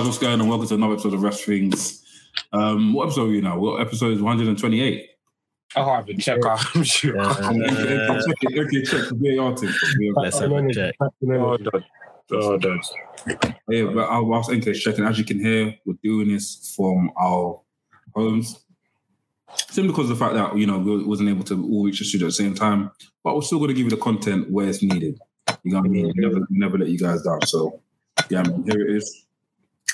guys, what's going on? Welcome to another episode of Rest Things. Um, what episode are we now? What episode is 128? I'll have to check out. I'm sure. Okay, check it. Okay, check the VAR team. Let's have a check. Oh, done. Oh, done. Yeah, but I was NK checking. As you can hear, we're doing this from our homes. Simply because of the fact that you know we wasn't able to all reach the studio at the same time, but we're still going to give you the content where it's needed. You know what I mean? We never, never let you guys down. So yeah, man, here it is.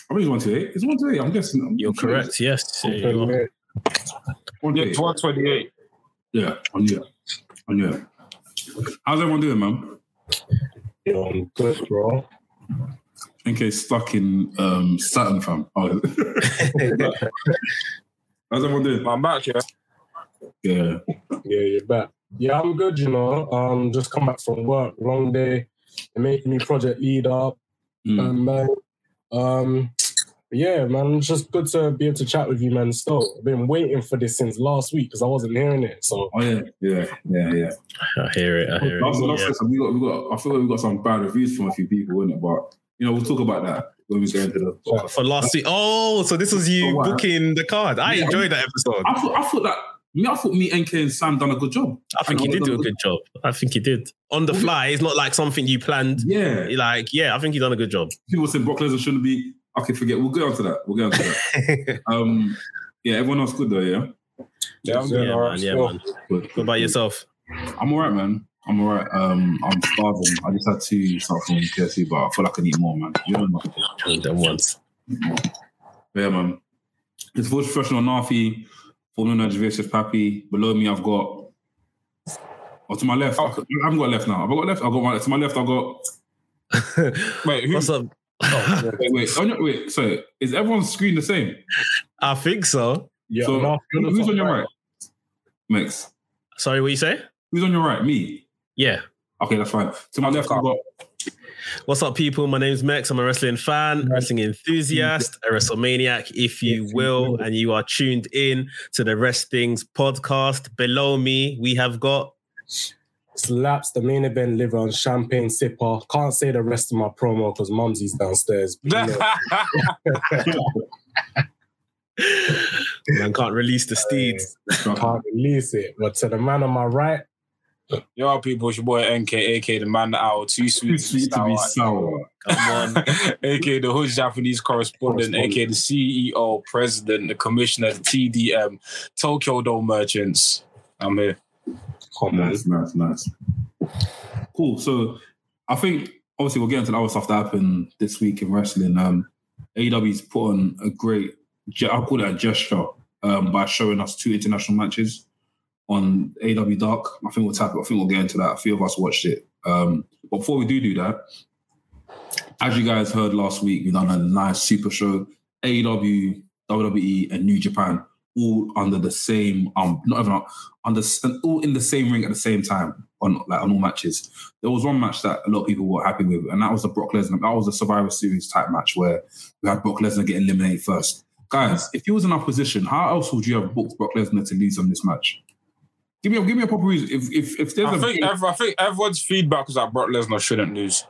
I think it's one two eight. It's one two eight. I'm guessing. I'm You're sure correct. Yes. Oh, Yeah, you are. One Yeah, two 128. Yeah, I knew it. I knew it. How's everyone doing, man? Yo, I'm good, bro. NK stuck in um, Saturn, fam. Oh. How's everyone doing? I'm back, yeah. Yeah. Yeah, you're back. Yeah, I'm good, you know. Um, just come back from work, long day. They're making me project leader. Mm. Um, man. Um, yeah, man, it's just good to be able to chat with you, man. Still, I've been waiting for this since last week because I wasn't hearing it. So Oh yeah, yeah, yeah, yeah. I hear it. I hear Last, last it. episode, we got, we got. I feel like we got some bad reviews from a few people, isn't it? But you know, we'll talk about that when we go into the. Yeah. For last week. Oh, so this was you Oh, wow. booking the card. I Yeah. enjoyed that episode. I thought, I thought that. Me, I thought me, NK, and Sam done a good job. I think he I did do a done good job. I think he did. On the fly, it's not like something you planned. Yeah, Like, yeah, I think he done a good job. people saying Brock Lesnar shouldn't be. Okay, forget. We'll get onto that. We'll get onto that. um, yeah, everyone else good though. Yeah, Yeah, I'm Yeah, doing yeah, all man. Yeah, man. good. What about yourself? I'm alright, man. I'm alright. Um, I'm starving. I just had two stuff from KFC, but I feel like I need more, man. You know, man. Done once. But yeah, man. It's voice professional Nafi, former Joseph Pappy. Below me, I've got. Oh, to my left. Oh. I haven't got left now. I've got left. I've got my, to my left. I've got. Wait, who? What's up? Oh, wait, wait. On oh, your, wait. So is everyone's screen the same? I think so. yeah, so now- who- who's on your right? Mix. Sorry, what you say? Who's on your right? Me. Yeah. Okay, that's fine. To my left, I've got. What's up, people? My name's Max. I'm a wrestling fan, wrestling enthusiast, a WrestleManiac, if you will, and you are tuned in to the Rest Things podcast. Below me, we have got slaps the main event liver and champagne sipper. Can't say the rest of my promo because Mumsy's downstairs. But, you know, man can't release the steeds. can't release it. But to the man on my right, Yo, people, it's your boy NK, aka the man that hour, too sweet, Too sweet to be sour. Come on. aka the hood Japanese correspondent, Correspondent. aka the CEO, president, the commissioner, the TDM, Tokyo Dome merchants. I'm here. come on. Nice, nice, nice. Cool. So I think obviously we'll get into the other stuff that happened this week in wrestling. Um, AEW's put on a great, I'll call it a gesture um, by showing us two international matches on AEW Dark. I think we'll tap it. I think we'll get into that. A few of us watched it. Um, but before we do do that, as you guys heard last week, we've done a nice super show. AEW, WWE, and New Japan all under the same um not even under all in the same ring at the same time on like on all matches. There was one match that a lot of people were happy with, and that was the Brock Lesnar. That was a Survivor Series type match where we had Brock Lesnar get eliminated first. Guys, if you was in our position, how else would you have booked Brock Lesnar to lose on this match? Give me a give me a proper reason. If if if there's I a think, ev- I think everyone's feedback was that Brock Lesnar shouldn't lose.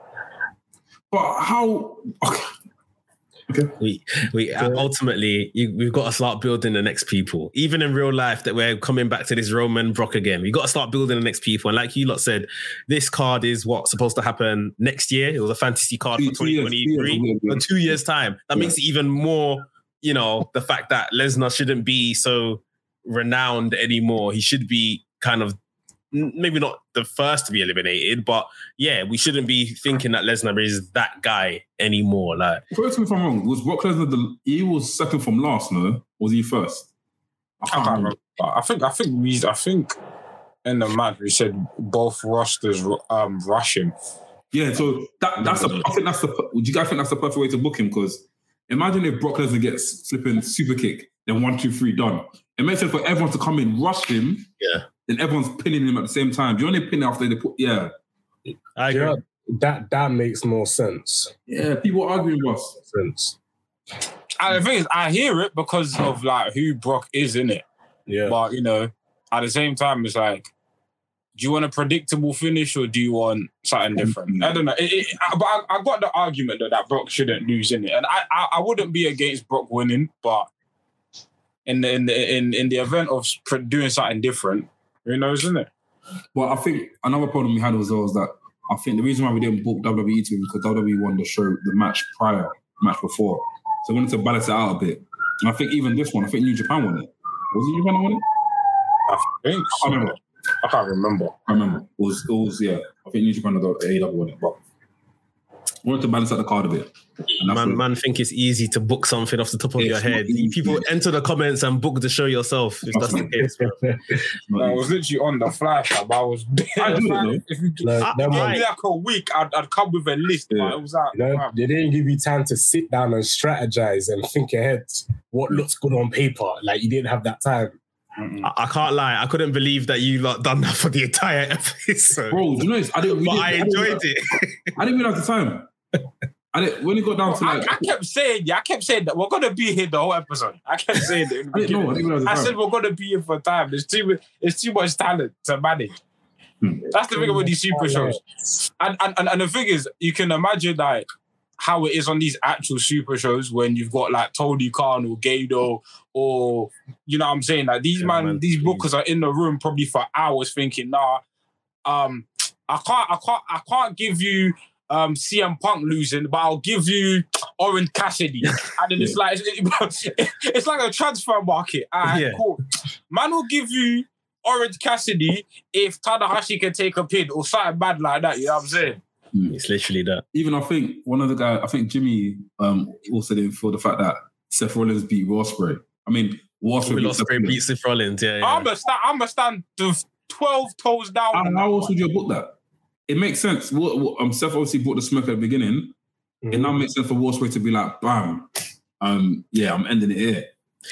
but how okay. We we uh, ultimately you, we've got to start building the next people. Even in real life, that we're coming back to this Roman Brock again. We got to start building the next people. And like you lot said, this card is what's supposed to happen next year. It was a fantasy card Two- for two two years, 2023 yeah. in two years' time. That Yeah. makes it even more. You know, the fact that Lesnar shouldn't be so renowned anymore. He should be kind of maybe not the first to be eliminated, but yeah, we shouldn't be thinking that Lesnar is that guy anymore. Like. Correct me if I'm wrong. Was Brock Lesnar the he was second from last? No, was he first? I I can't can't remember. remember. I think I think we I think in the match we said both rosters um rush him. Yeah, so that that's a, I think that's the. Would you guys think that's the perfect way to book him? Because imagine if Brock Lesnar gets flipping super kick, then one, two, three, done. It makes sense for everyone to come in, rush him. Yeah. Then everyone's pinning him at the same time. Do you only pin after they put? Yeah, I agree. Yeah, that that makes more sense. yeah. People are arguing with us. Sense. And the thing is, I hear it because of like who Brock is in it. Yeah. But you know, at the same time, it's like do you want a predictable finish or do you want something different? I don't know. It, it, I, but I, I got the argument that, that Brock shouldn't lose in it, and I, I I wouldn't be against Brock winning, but in the in the in, in the event of doing something different, who knows, isn't it? Well, I think another problem we had as well is that I think the reason why we didn't book WWE to because WWE won the show, the match prior, match before. So we wanted to balance it out a bit. And I think even this one, I think New Japan won it. Was it New Japan won it? I think. I remember. I can't remember. I remember. It was, it was yeah. I think New Japan got AEW won it, but we wanted to balance out the card a bit. Man, man, think it's easy to book something off the top of It's your head. easy. People enter the comments and book the show yourself. If that's the case, bro. not I was literally on the fly, fam. I was. I do it, Like, though. if you No, I- them give I- me like a week, I'd, I'd come with a list. Yeah. But it was like, You know, they didn't give you time to sit down and strategize and think ahead what looks good on paper. Like you didn't have that time. I, I can't lie. I couldn't believe that you lot done that for the entire episode. Bro, you know. I didn't. we but didn't- I didn't enjoyed it. I didn't realize the time. I didn't, when it got down to I, like, I kept saying, yeah, I kept saying that we're gonna be here the whole episode. I kept saying it. in the I didn't know. I didn't I said we're gonna be here for time. There's too much, there's too much talent to manage. Hmm. That's the thing about these super shows. And, and and and the thing is, you can imagine like how it is on these actual super shows when you've got like Tony Khan or Gedo or you know what I'm saying? Like these Yeah, man, man, these bookers are in the room probably for hours thinking, nah, um, I can't I can't I can't give you um CM Punk losing, but I'll give you Orange Cassidy. And then it's like it's, it's like a transfer market. All right, Yeah. cool. Man will give you Orange Cassidy if Tanahashi can take a pin or something bad like that. You know what I'm saying? It's literally that. even I think one of the guys, I think Jimmy um also didn't feel the fact that Seth Rollins beat Ospreay. I mean, Ospreay We beat lost Seth Spray Rollins. beats Seth Rollins. Yeah, yeah. I'm a stand. I'm a stand twelve toes down. How, how else would you have booked that? It makes sense. What, what, um, Seth obviously brought the smoke at the beginning. It now makes sense for Ospreay to be like, bam, um, yeah, I'm ending it here.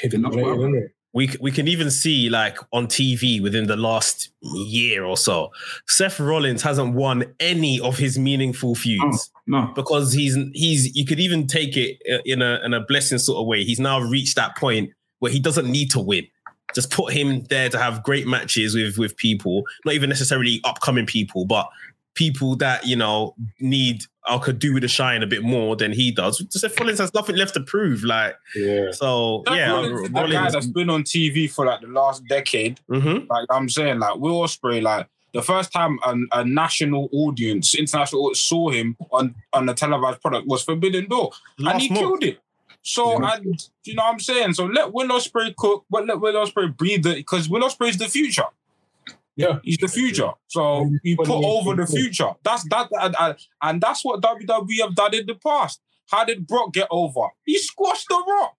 Enough blade, we we can even see like on TV within the last year or so, Seth Rollins hasn't won any of his meaningful feuds No, because he's he's you could even take it uh, in a in a blessing sort of way. He's now reached that point where he doesn't need to win. Just put him there to have great matches with with people, not even necessarily upcoming people, but people that you know need or could do with a shine a bit more than he does. Seth Rollins has nothing left to prove. Like Yeah. so, Seth yeah. Rollins is the guy that's been on TV for like the last decade. Mhm. Like I'm saying, like Will Ospreay, like the first time a, a national audience, international audience saw him on on the televised product was Forbidden Door, and he month. killed it. So Yeah. and you know what I'm saying. So let Will Ospreay cook, but let Will Ospreay breathe it because Will Ospreay is the future. Yeah. He's the future. So you put over the future. That's that, and, and, that's what WWE have done in the past. How did Brock get over? He squashed the Rock.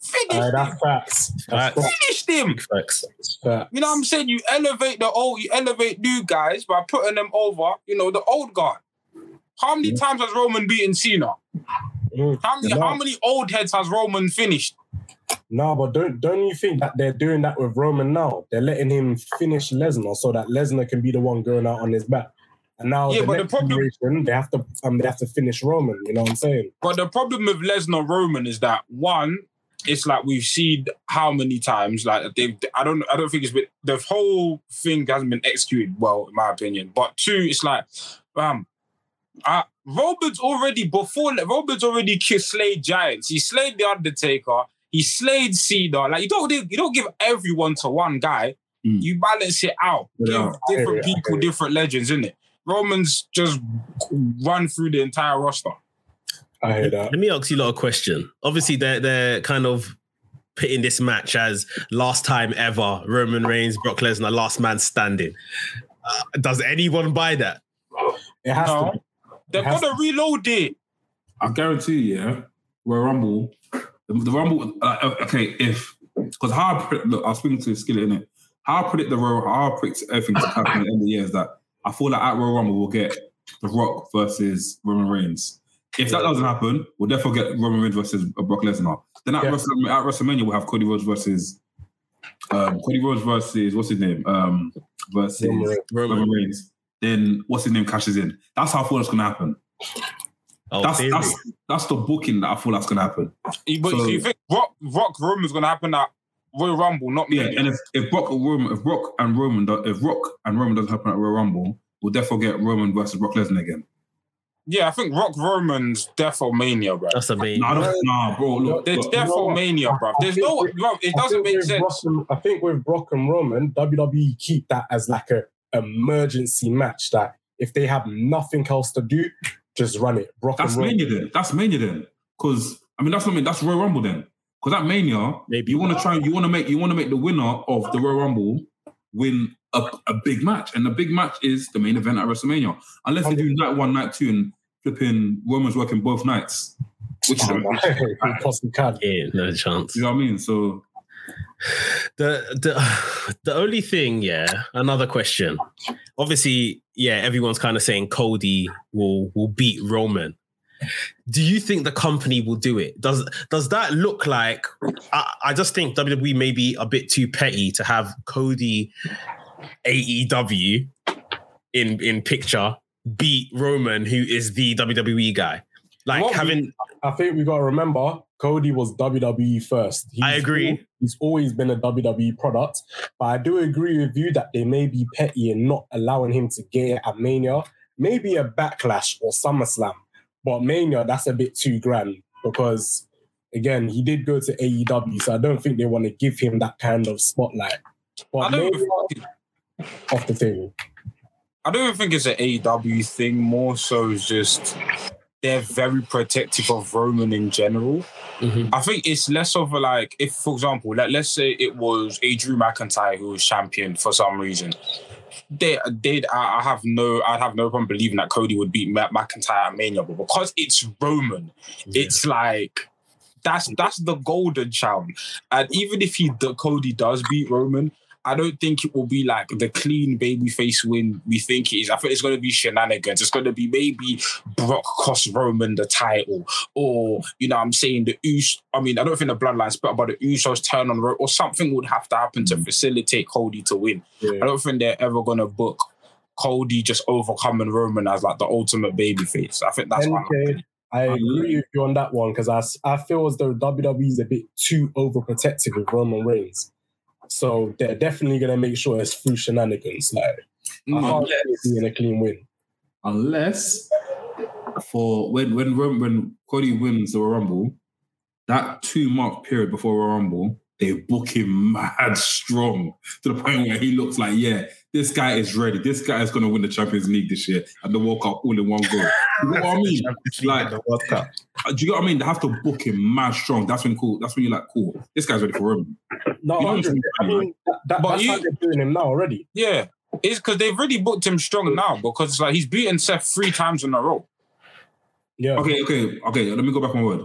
Finished Aye, him. facts. That's Facts. facts. Him. Facts. facts. You know what I'm saying? You elevate the old, you elevate new guys by putting them over, you know, the old guard. How many times has Roman beaten Cena? Mm. How many how many old heads has Roman finished? No, but don't don't you think that they're doing that with Roman now? They're letting him finish Lesnar so that Lesnar can be the one going out on his back. And now Yeah, the but the problem- they have to um they have to finish Roman. You know what I'm saying? But the problem with Lesnar Roman is that one, it's like we've seen how many times, like they I don't I don't think it's been the whole thing hasn't been executed well, in my opinion. But two, it's like, um, uh, Roman's already before Roman's already slayed giants. He slayed the Undertaker. He slayed Cena. Like you don't you don't give everyone to one guy. Mm. You balance it out. Yeah. Give different Yeah, people yeah. different legends, isn't it? Roman's just run through the entire roster. I hear that. Let me ask you a lot of question. Obviously, they're they're kind of pitting this match as last time ever Roman Reigns, Brock Lesnar, last man standing. Uh, does anyone buy that? It has No. to be. They're Has gonna reload it. I guarantee you, yeah, Royal Rumble, the, the Rumble, uh, okay, if, because how I predict, look, I was speaking to Skillet in it, how I predict the Royal, how I predict everything to happen at the end of the year is that I feel like at Royal Rumble we'll get The Rock versus Roman Reigns. If that doesn't happen, we'll definitely get Roman Reigns versus Brock Lesnar. Then at, Yeah. Wrestle- at WrestleMania, we'll have Cody Rhodes versus, um, Cody Rhodes versus, what's his name? Um, versus Roman Reigns. Roman. Reigns. Then what's his name cashes in. That's how I feel it's going to happen. Oh, That's, theory. that's that's the booking that I feel that's gonna happen. But So- so you think Rock Rock Roman's gonna happen at Royal Rumble, not Yeah, and if, if Brock or Roman, if Brock and Roman, do, if Rock and Roman doesn't happen at Royal Rumble, we'll therefore get Roman versus Brock Lesnar again. yeah, I think Rock Roman's Defo Mania, bro. That's the main. No, nah, bro. Look, There's look, Defo Mania, bro. There's no, bro, it I doesn't think make with sense. Brock and- I think with Brock and Roman, WWE keep that as like a emergency match that if they have nothing else to do, just run it. Brock that's and Mania then. That's Mania then. Because I mean, that's not that's Royal Rumble then. Because that Mania, Maybe. you want to try and you want to make you want to make the winner of the Royal Rumble win a, a big match, and the big match is the main event at WrestleMania. Unless they do night one, night two, and flipping Roman's working both nights, which is Oh, you he can. Yeah, no chance. You know what I mean. So The the the only thing, yeah, another question. Obviously, yeah, everyone's kind of saying Cody will will beat Roman. Do you think the company will do it? Does does that look like? I, I just think WWE may be a bit too petty to have Cody AEW in in picture beat Roman, who is the WWE guy. Like What we- having I think we got to remember Cody was WWE first. He's I agree. al- He's always been a WWE product, but I do agree with you that they may be petty in not allowing him to get it at Mania. Maybe a Backlash or SummerSlam, but Mania that's a bit too grand because again he did go to AEW, so I don't think they want to give him that kind of spotlight. I But don't, Mania off the table. I don't even think it's an AEW thing. More so, it's just they're very protective of Roman in general. Mhm. I think it's less of a like if, for example, like let's say it was a Drew McIntyre who was champion for some reason. They did. I I have no. I have no problem believing that Cody would beat Ma- McIntyre at Mania, but because it's Roman, it's like that's that's the golden child. And even if he the Cody does beat Roman, I don't think it will be like the clean babyface win we think it is. I think it's going to be shenanigans. It's going to be maybe Brock cost Roman the title, or you know, I'm saying the Us. I mean, I don't think the Bloodline split, but the Usos turn on Ro- or something would have to happen to mm. facilitate Cody to win. I don't think they're ever going to book. Cody just overcoming Roman as like the ultimate babyface. I think that's what I'm I agree with you on that one because I, I feel as though WWE is a bit too overprotective with Roman Reigns. So they're definitely going to make sure it's through shenanigans. Like, I Mm. can't see it being a clean win. unless for when when Rom- when Cody wins the Rumble, that two month period before Royal Rumble, they book him mad strong to the point where he looks like, yeah, this guy is ready. This guy is going to win the Champions League this year and the World Cup all in one go. You know what I mean? Like, the World Cup. Uh, do you know what I mean? They have to book him mad strong. That's when cool. That's when you're like, cool. This guy's ready for Roman. No, You know I what I'm mean, that, that, But that's you- how they're doing him now already. Yeah, it's because they've really booked him strong now because it's like he's beaten Seth three times in a row. Yeah. Okay, okay, okay. Let me go back on my word.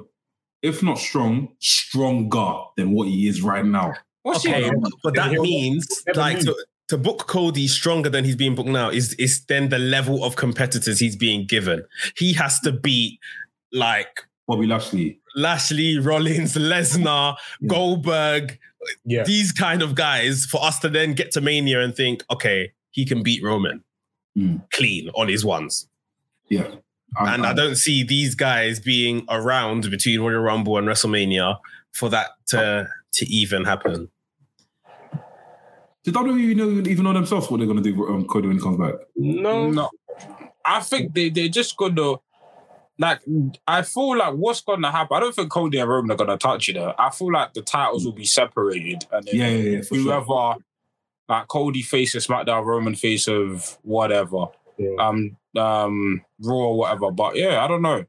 If not strong, stronger than what he is right now. What's Okay, he? but that means like to, to book Cody stronger than he's being booked now is is then the level of competitors he's being given. He has to beat like Bobby Lashley. Lashley, Rollins, Lesnar, Goldberg, Yeah. these kind of guys for us to then get to Mania and think, okay, he can beat Roman Mm. clean on his ones. Yeah. And I don't see these guys being around between Royal Rumble and WrestleMania for that to to even happen. Did WWE know, even know themselves what they're going to do um, Cody when he comes back? No. No, I think they they're just gonna like. I feel like what's gonna happen. I don't think Cody and Roman are gonna touch it. Though. I feel like the titles will be separated, and then Yeah, yeah, yeah, whoever, sure. like Cody face of SmackDown, Roman face of whatever, um, um, Raw or whatever. But yeah, I don't know.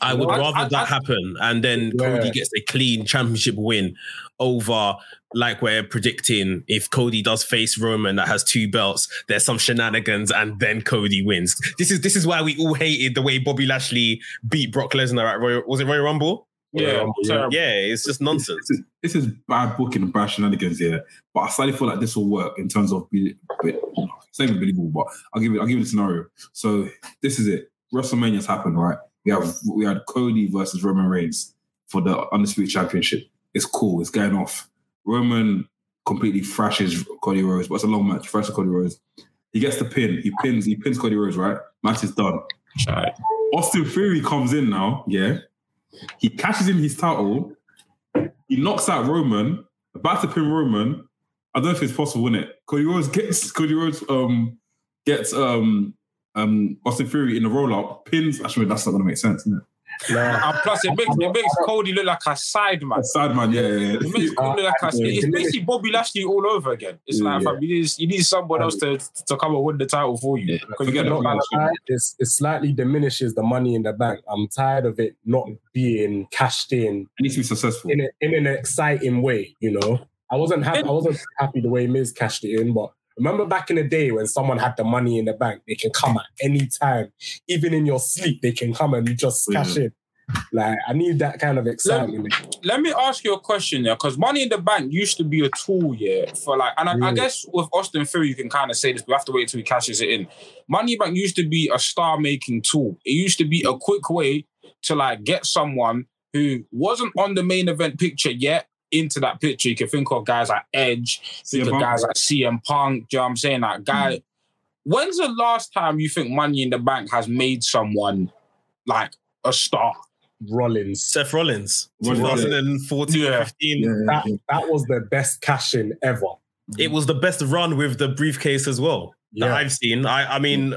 I would I- rather I- that I- happen and then Yeah. Cody gets a clean championship win over like we're predicting if Cody does face Roman that has two belts, there's some shenanigans and then Cody wins. This is this is why we all hated the way Bobby Lashley beat Brock Lesnar at Royal was it Royal Rumble? Yeah, Rumble, yeah. Yeah, it's just nonsense. This is, this is bad booking and bad shenanigans here. But I slightly feel like this will work in terms of be, be, it's not even believable, but I'll give it I'll give it a scenario. So this is it. WrestleMania's happened, right? We have we had Cody versus Roman Reigns for the Undisputed Championship. It's cool, it's going off. Roman completely thrashes Cody Rhodes, but it's a long match, thrashes Cody Rhodes. He gets the pin, he pins, he pins Cody Rhodes, right? Match is done. Right. Austin Theory comes in now, yeah. He catches in his title. He knocks out Roman, about to pin Roman. I don't know if it's possible, isn't it? Cody Rhodes gets Cody Rhodes um gets um um Austin Theory in the roll up, pins. Actually, that's not gonna make sense, isn't it? Nah. And plus, it makes, it makes Cody look like a side man. Side man, yeah, yeah, It makes. Cody look like a, Yeah. it's basically Bobby Lashley all over again. It's like Yeah. fam, you, need, you need someone else to, to come and win the title for you. Yeah. 'Cause you Forget cannot that. manage it. It's, it slightly diminishes the money in the bank. I'm tired of it not being cashed in It needs to be successful. in, a, in an exciting way. You know, I wasn't happy. I wasn't happy the way Miz cashed it in, but remember back in the day when someone had the money in the bank, they can come at any time, even in your sleep. They can come and just cash in. Like I need that kind of excitement. Let me ask you a question, yeah, because Money in the Bank used to be a tool, yeah, for like, and I, I Mm. guess with Austin Theory, you can kind of say this, but we have to wait until he cashes it in. Money Bank used to be a star making tool. It used to be a quick way to like get someone who wasn't on the main event picture yet into that picture. You can think of guys like Edge, think CM of Punk. guys like CM Punk. Do you know what I'm saying? That guy. Mm. When's the last time you think Money in the Bank has made someone like a star? Rollins. Seth Rollins, Rollins, 2014, Yeah. 15. Yeah, That yeah. that was the best cash in ever. It mm. was the best run with the briefcase as well that Yeah. I've seen. I, I mean,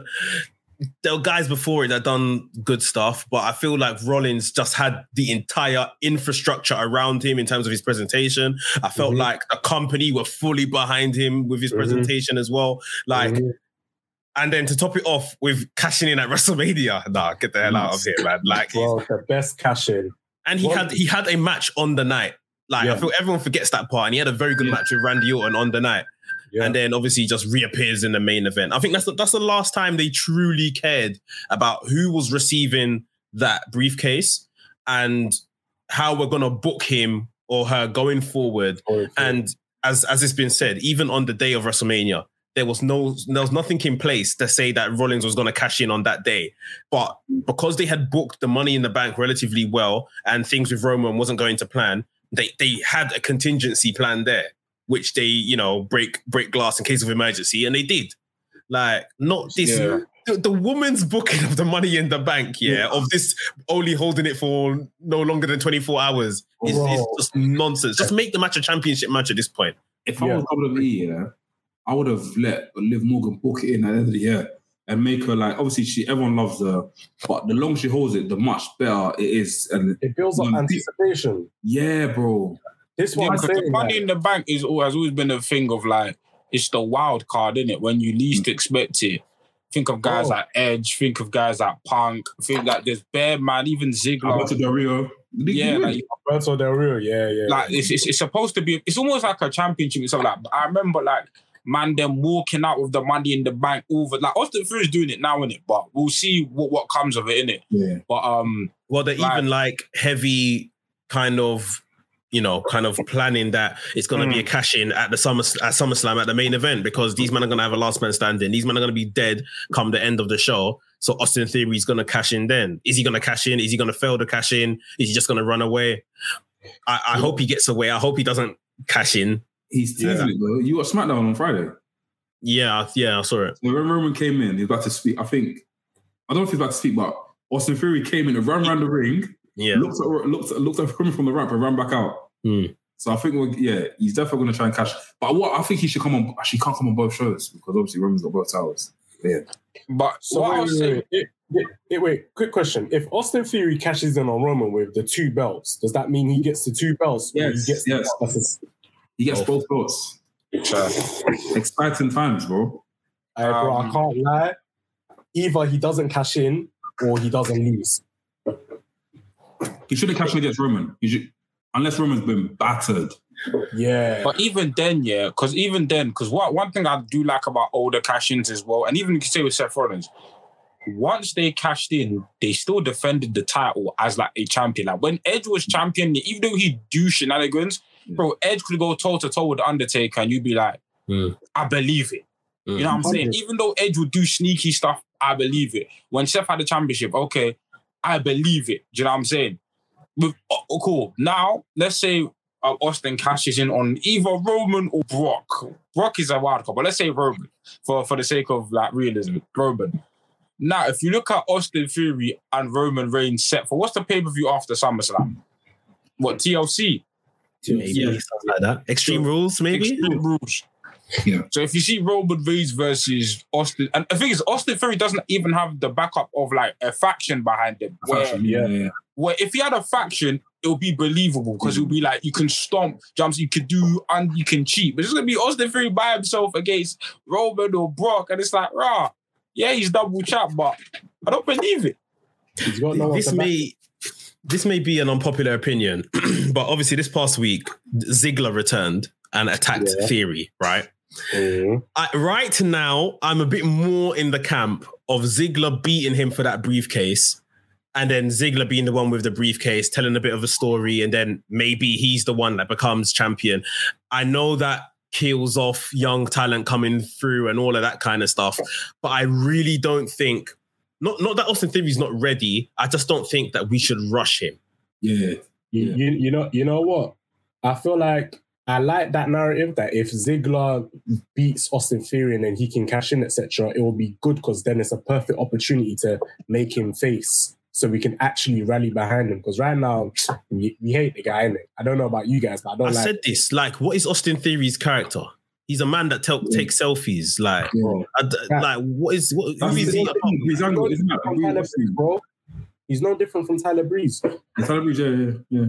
there were guys before it that done good stuff, but I feel like Rollins just had the entire infrastructure around him in terms of his presentation. I felt Mhm. like the company were fully behind him with his Mhm. presentation as well. Like, Mhm. and then to top it off with cashing in at WrestleMania. Nah, get the hell out of here, man. Like, well, the best cash in. and he had he had a match on the night. Like, I feel everyone forgets that part, and he had a very good Yeah. match with Randy Orton on the night Yeah. and then obviously just reappears in the main event. I think that's the, that's the last time they truly cared about who was receiving that briefcase and how we're gonna book him or her going forward. And as as it's been said, even on the day of WrestleMania, there was no there was nothing in place to say that Rollins was gonna cash in on that day. But because they had booked the money in the bank relatively well and things with Roman wasn't going to plan, they they had a contingency plan there which they, you know, break break glass in case of emergency, and they did. Like, not this Yeah. the, the woman's booking of the money in the bank, yeah, of this only holding it for no longer than 24 hours is, is just nonsense. Just make the match a championship match at this point. If I Yeah. was WWE, yeah, I would have let Liv Morgan book it in at the end of the year and make her like obviously she everyone loves her, but the longer she holds it, the much better it is. And It builds up anticipation. yeah, bro. This Yeah, one because the money in the bank is al- has always been a thing of like it's the wild card, isn't it? When you least expect it. Think of guys Oh. like Edge. Think of guys like Punk. Think like there's Bear Man, even Ziggler. Alberto Del Rio. Did Yeah, win? like, Alberto Del Rio, yeah, yeah. like it's, it's it's supposed to be. It's almost like a championship. It's like I remember like man them walking out with the money in the bank over like Austin Theory's doing it now in it, but we'll see what what comes of it in it. yeah. But um, Well, they're Like- even like heavy kind of, you know, kind of planning that it's going to be a mm. cash in at the summer at SummerSlam at the main event because these men are going to have a last man standing. These men are going to be dead come the end of the show. So Austin Theory is going to cash in. Then is he going to cash in? Is he going to fail to cash in? Is he just going to run away? I, I hope he gets away. I hope he doesn't cash in. He's teasing it though. You got SmackDown on Friday. Yeah, yeah, I saw it. So when Roman came in, he was about to speak. I think I don't know if he's about to speak, but Austin Theory came in and ran around the ring, Yeah, looked at looked at, looked at Roman from the ramp and ran back out. Hmm. So I think we're, yeah, he's definitely going to try and cash. But what I think he should come on. Actually, he can't come on both shows because obviously Roman's got both towers. Yeah, but So what I wait, was saying, wait, wait, wait, wait, wait, quick question. If Austin Theory cashes in on Roman with the two belts, does that mean he gets the two belts? or Yes, he gets yes. The that's he gets Oh. both belts. uh, Exciting times, bro. a, uh, bro, I Um, can't lie. Either he doesn't cash in or he doesn't lose. He shouldn't cashed in against Roman. He should, unless Roman's been battered. Yeah. But even then, yeah, because even then, because what one thing I do like about older cash-ins as well, and even you can say with Seth Rollins, once they cashed in, they still defended the title as like a champion. Like when Edge was champion, even though he do shenanigans, bro, Edge could go toe to toe with the Undertaker, and you'd be like, Mm. I believe it. You know what I'm saying? Even though Edge would do sneaky stuff, I believe it. When Seth had the championship, okay, I believe it. Do you know what I'm saying? With, oh, cool. Now, let's say uh, Austin cashes in on either Roman or Brock. Brock is a wild card, but let's say Roman for, for the sake of like realism. Roman. Now, if you look at Austin Theory and Roman Reigns set for what's the pay per view after SummerSlam? What TLC? Maybe. Yeah, something like that. Extreme rules, maybe. Extreme rules. Yeah. So if you see Roman Reigns versus Austin, and the thing is, Austin Theory doesn't even have the backup of like a faction behind him. Where, Faction, yeah, yeah. where if he had a faction, it would be believable because it would be like you can stomp jumps, you could do, and you can cheat. But it's gonna be Austin Theory by himself against Roman or Brock, and it's like, rah, yeah, he's double champ, but I don't believe it. No this may this may be an unpopular opinion, but obviously this past week Ziggler returned and attacked Yeah. Theory, right? Mhm. I, right now, I'm a bit more in the camp of Ziggler beating him for that briefcase, and then Ziggler being the one with the briefcase, telling a bit of a story, and then maybe he's the one that becomes champion. I know that kills off young talent coming through and all of that kind of stuff, but I really don't think. Not, not that Austin Theory's not ready. I just don't think that we should rush him. Yeah. You, Yeah. you, you know, you know what? I feel like I like that narrative that if Ziggler beats Austin Theory and then he can cash in, etc., it will be good because then it's a perfect opportunity to make him face, so we can actually rally behind him. Because right now we, we hate the guy, innit? I don't know about you guys, but I don't I like. said this. Like, what is Austin Theory's character? He's a man that tel- takes selfies. Like, Bro, I d- Yeah. like what is what? Who is he? thing. His angle, isn't that? From Tyler Breeze, bro. He's no different from Tyler Breeze. Tyler Breeze, yeah, yeah, yeah.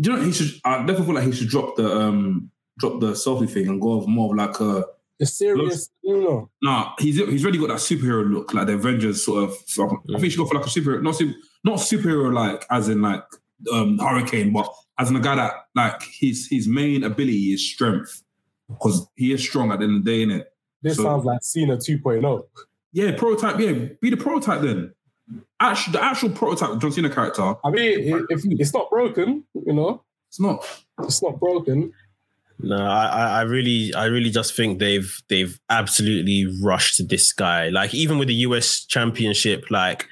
Do you know he should? I definitely feel like he should drop the um drop the selfie thing and go of more of like a The serious, you know. nah. He's he's really got that superhero look, like the Avengers sort of. So I think he should go for like a superhero, not super, not superhero like as in like um Hurricane, but as in a guy that like his his main ability is strength because he is strong at the end of the day, innit? This So- sounds like Cena oh. 2.0. Yeah, prototype. Yeah, be the prototype then. Actually, the actual prototype John Cena character. I mean, if it's not broken, you know, It's not. it's not broken. No, I, I- really, I really just think they've they've absolutely rushed this guy. Like even with the US Championship, like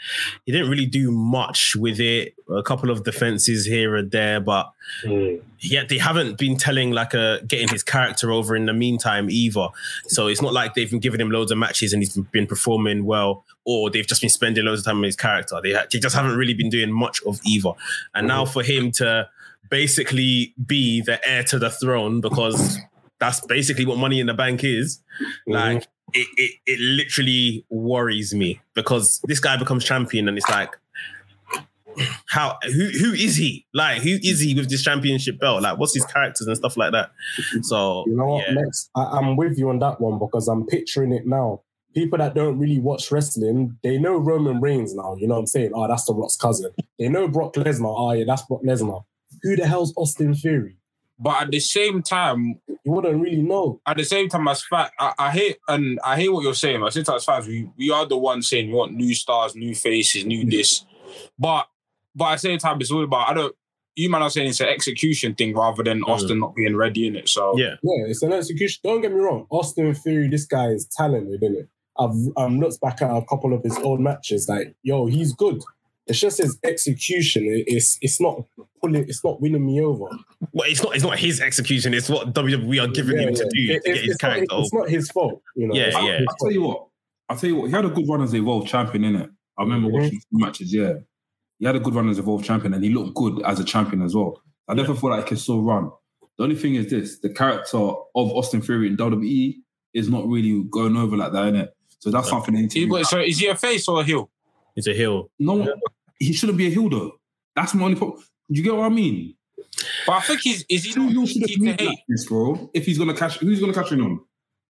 he didn't really do much with it. A couple of defenses here and there, but hmm. yet they haven't been telling like a getting his character over in the meantime either. So it's not like they've been giving him loads of matches and he's been performing well, or they've just been spending loads of time on his character. They, they just haven't really been doing much of either. And hmm. now for him to basically be the heir to the throne because that's basically what Money in the Bank is. Mm-hmm. Like it, it, it literally worries me because this guy becomes champion and it's like how who who is he like who is he with this championship belt like what's his characters and stuff like that so You know what, yeah. Lex? I, I'm with you on that one because I'm picturing it now. People that don't really watch wrestling, they know Roman Reigns now. You know what I'm saying? Oh, that's the Rock's cousin. They know Brock Lesnar. Oh, yeah, that's Brock Lesnar. Who the hell's Austin Theory? But at the same time, You wouldn't really know. at the same time as fact, I, I hear and I hear what you're saying. But since as fans, we we are the ones saying we want new stars, new faces, new this. But but at the same time, it's all about I don't. You might not saying it's an execution thing rather than Mm. Austin not being ready in it. So yeah Yeah, it's an execution. Don't get me wrong. Austin Theory, this guy is talented, isn't it? I've um, looked back at a couple of his old matches. Like, yo, he's good. It's just his execution. It's it's not pulling. It's not winning me over. well it's not it's not his execution it's what WWE are giving Yeah, him to do It- to get it's, his it's not, it's not his fault. You know. Yeah, It's not yeah. I'll tell you what. I'll tell you what. He had a good run as Evolve champion, in it. I remember Mhm. watching the matches. Yeah, he had a good run as Evolve champion, and he looked good as a champion as well. I definitely feel like he can still run. The only thing is this: the character of Austin Theory in WWE is not really going over like that, innit? So that's something they to. He- do. but- so is he a face or a heel? it's a heel. No, one- he shouldn't be a heel though. That's my only problem. Do you get what I mean? But I think he's is he Two not heels should have to moved hate? like this, bro. If he's gonna cash, who's gonna cash in on?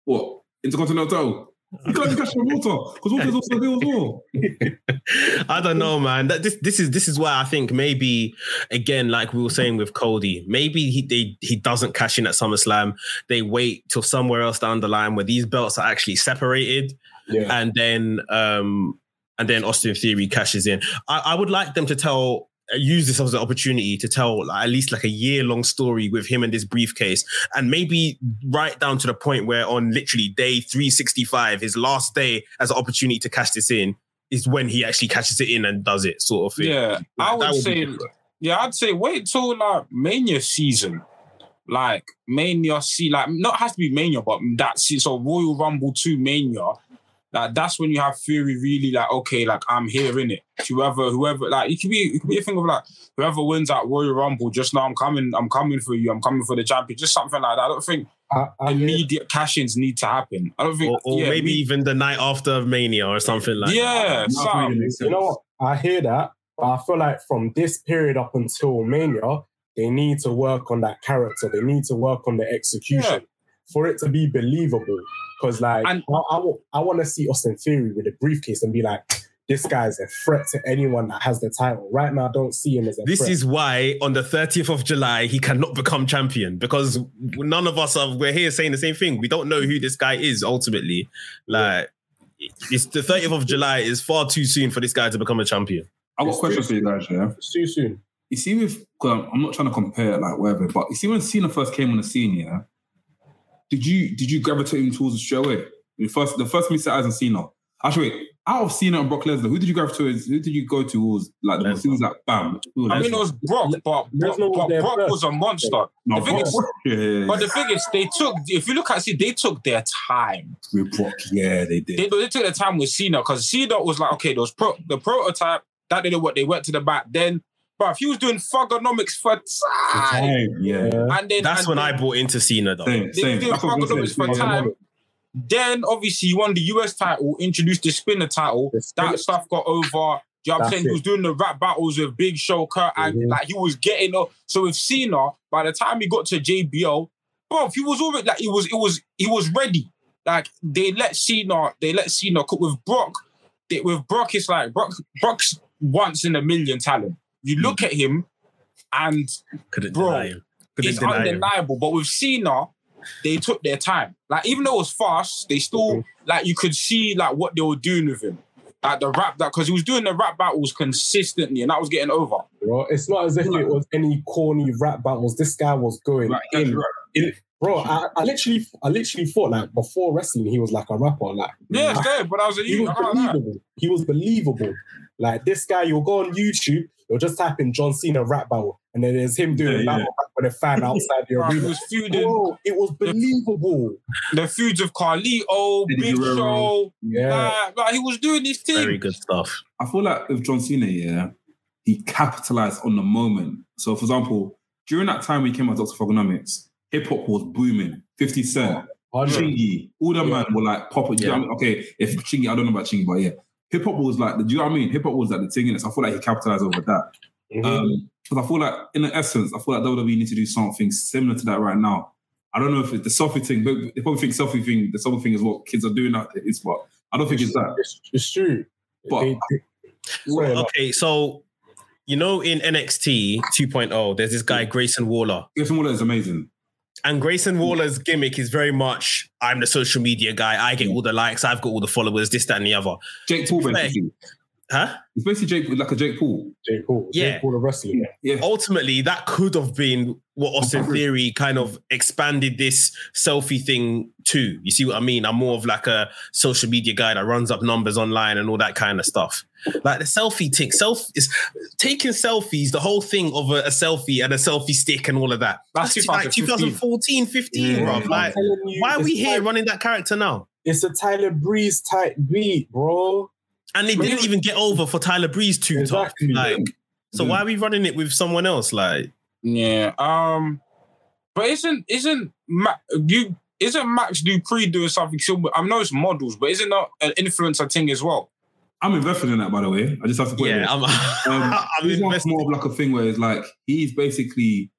What Intercontinental? You can't cash in on Walter because Walter's also a heel as well. I don't know, man. That this this is this is why I think maybe again, like we were saying with Cody, maybe he they, he doesn't cash in at SummerSlam. They wait till somewhere else down the line where these belts are actually separated, Yeah. and then um and then Austin Theory cashes in. I, I would like them to tell use this as an opportunity to tell like, at least like a year long story with him and this briefcase and maybe right down to the point where on literally day 365 his last day as an opportunity to cash this in is when he actually catches it in and does it sort of thing Yeah, I Like, that would be say. Yeah, I'd say wait till like Mania season. Like Mania see like not has to be Mania, but that's it. So Royal Rumble to Mania. Like that's when you have Theory really like, okay, like I'm here in it. Whoever, whoever, like it could be, it could be a thing of like whoever wins that Royal Rumble, just now I'm coming, I'm coming for you, I'm coming for the champion, just something like that. I don't think I, I hear- immediate cash-ins need to happen. I don't think, Or, or yeah, maybe me- even the night after Mania or something like yeah, That something. really You know what? I hear that, but I feel like from this period up until Mania, they need to work on that character. They need to work on the execution for it to be believable. Because, like, And- I, I, want to see Austin Theory with a briefcase and be like, this guy's a threat to anyone that has the title. Right now, I don't see him as a threat. This threat. is why on the 30th of July he cannot become champion because none of us are we're here saying the same thing. We don't know who this guy is ultimately. Like it's the 30th of July is far too soon for this guy to become a champion. I got a question for you guys, yeah. It's too soon. You see, with 'cause I'm I'm not trying to compare like whatever, but you see when Cena first came on the scene, yeah. Did you did you gravitate him towards it straight away? The first the first time you set eyes on Cena. Actually, wait, out of Cena and Brock Lesnar, who did you gravitate towards? Who did you go towards? Like the most, who was like bam? Who I mean, it was Brock, but Brock, Lesnar was Brock first. was a monster. no, the thing is- yeah, yeah, yeah. But the thing is, they took. If you look at, see, they took their time. with Brock, yeah, they did. They, they took their time with Cena because Cena was like, okay, those pro, the prototype that didn't what they went to the back. Then, but if he was doing thuganomics for time, yeah, Yeah. and then That's and when then, I bought into Cena though. same, same. did That's what I'm fuck gonna up say. for time. Then obviously he won the US title, introduced the spinner title. The spinner- That stuff got over. Do you know what I'm That's saying? He was doing the rap battles with Big Show, Kurt, and Mhm. like he was getting up. So with Cena, by the time he got to JBL, bro, he was already like he was, it was, he was ready. Like they let Cena, they let Cena cook with Brock. They, with Brock, it's like Brock, Brock's once in a million talent. You hmm. look at him, and Couldn't Bro, deny him. Couldn't it's deny him. undeniable. But with Cena, they took their time. Like even though it was fast, they still like you could see like what they were doing with him. Like the rap that because he was doing the rap battles consistently, and that was getting over. Bro, it's not as if it was any corny rap battles. This guy was going Right, in. in- Bro, I, I literally, I literally thought like before wrestling, he was like a rapper. Like Yeah, it's there, but I was like, he was I believable. He was believable. Like this guy, you'll go on YouTube, you'll just type in John Cena rap battle, and then there's him doing Yeah, a yeah. battle rap with a fan outside the Bro, It was feuding Bro, it was believable. the feuds of Carlito, Eddie Big Show. Yeah. Like, like, he was doing his thing. Very good stuff. I feel like with John Cena, yeah, he capitalized on the moment. So, for example, during that time when he came out, Dr. Thuganomics, hip hop was booming. 50 Cent, oh, Chingy, all the Yeah. man were like popping. Yeah. Yeah. Okay, if Chingy, I don't know about Chingy, but yeah, hip hop was like, do you know what I mean? Hip hop was like the thing in it. So I feel like he capitalized over that. Mhm. Um, because I feel like, in the essence, I feel like WWE need to do something similar to that right now. I don't know if it's the selfie thing, but they probably think selfie thing, the selfie thing is what kids are doing nowadays, but I don't think it's that. It's, it's true. But- They- they- Sorry, Okay, so you know in NXT 2.0, there's this guy Grayson Waller. Grayson Waller is amazing. And Grayson Waller's gimmick is very much I'm the social media guy. I get all the likes. I've got all the followers. This, that, and the other. Jake Paul. Huh? It's basically Jake, like a Jake Paul. Jake Paul. Yeah. Jake Paul the wrestling. Yeah. Ultimately, that could have been what Austin Theory kind of expanded this selfie thing to. You see what I mean? I'm more of like a social media guy that runs up numbers online and all that kind of stuff. Like the selfie tick, self is taking selfies, the whole thing of a, a selfie and a selfie stick and all of that. That's That's like 2014, 15, Yeah. bro. Like, you, why are we here like- running that character now? It's a Tyler Breeze type beat, bro. And they didn't even get over for Tyler Breeze too Exactly. tough. Like, so Yeah. why are we running it with someone else? Like, Yeah. Um. But isn't isn't Ma- you isn't Max Dupri doing something similar? I know it's models, but isn't that an influencer thing as well? I'm invested in that, by the way. I just have to put it yeah, there. I'm, Um, I'm He's invested. more of like a thing where it's like he's basically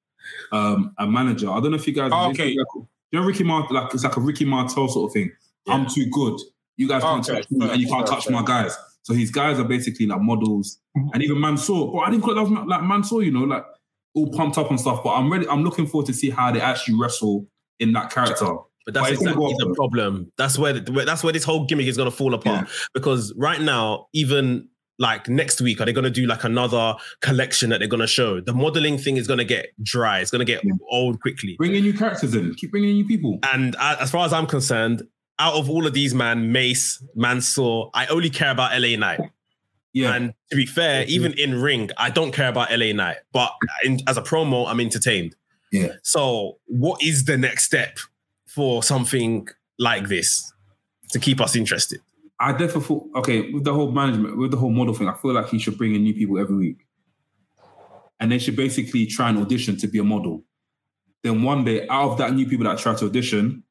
um, a manager. I don't know if you guys. Oh, okay. You know Ricky Martel, like it's like a Ricky Martel sort of thing. I'm too good. You guys can't Okay, touch me, and you can't touch my guys. So his guys are basically like models, and even Mansoor. But I didn't call it that like Mansoor, you know, like all pumped up and stuff. But I'm ready. I'm looking forward to see how they actually wrestle in that character. But that's Why is it exactly the problem. That's where the, that's where this whole gimmick is going to fall apart. Because right now, even like next week, are they going to do like another collection that they're going to show? The modeling thing is going to get dry. It's going to get Yeah. old quickly. Bring in new characters in. Keep bringing in new people. And uh, as far as I'm concerned, out of all of these, man, Mace, Mansoor, I only care about LA Knight. Yeah. And to be fair, even in ring, I don't care about LA Knight. But in, as a promo, I'm entertained. Yeah. So, what is the next step for something like this to keep us interested? I definitely thought, okay, with the whole management, with the whole model thing, I feel like he should bring in new people every week. And they should basically try and audition to be a model. Then one day, out of that new people that try to audition,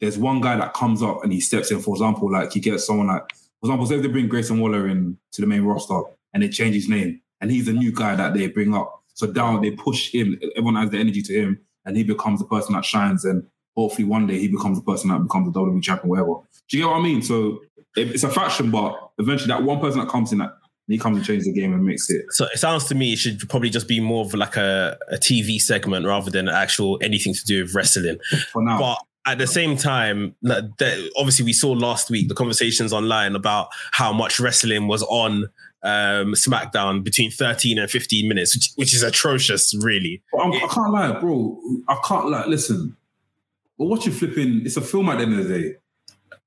there's one guy that comes up and he steps in. For example, like he gets someone like, for example, say they bring Grayson Waller in to the main roster and they change his name, and he's a new guy that they bring up. So down they push him, everyone has the energy to him, and he becomes the person that shines. And hopefully one day he becomes the person that becomes the WWE champion, whatever. Do you get what I mean? So it's a faction, but eventually that one person that comes in that he comes and changes the game and makes it. So it sounds to me it should probably just be more of like a, a TV segment rather than actual anything to do with wrestling. For now, But at the same time, like, the- obviously we saw last week the conversations online about how much wrestling was on um, SmackDown between 13 and 15 minutes, which, which is atrocious, really. I'm, I can't lie, bro. I can't lie. Listen, we're watching flipping. It's a film at the end of the day.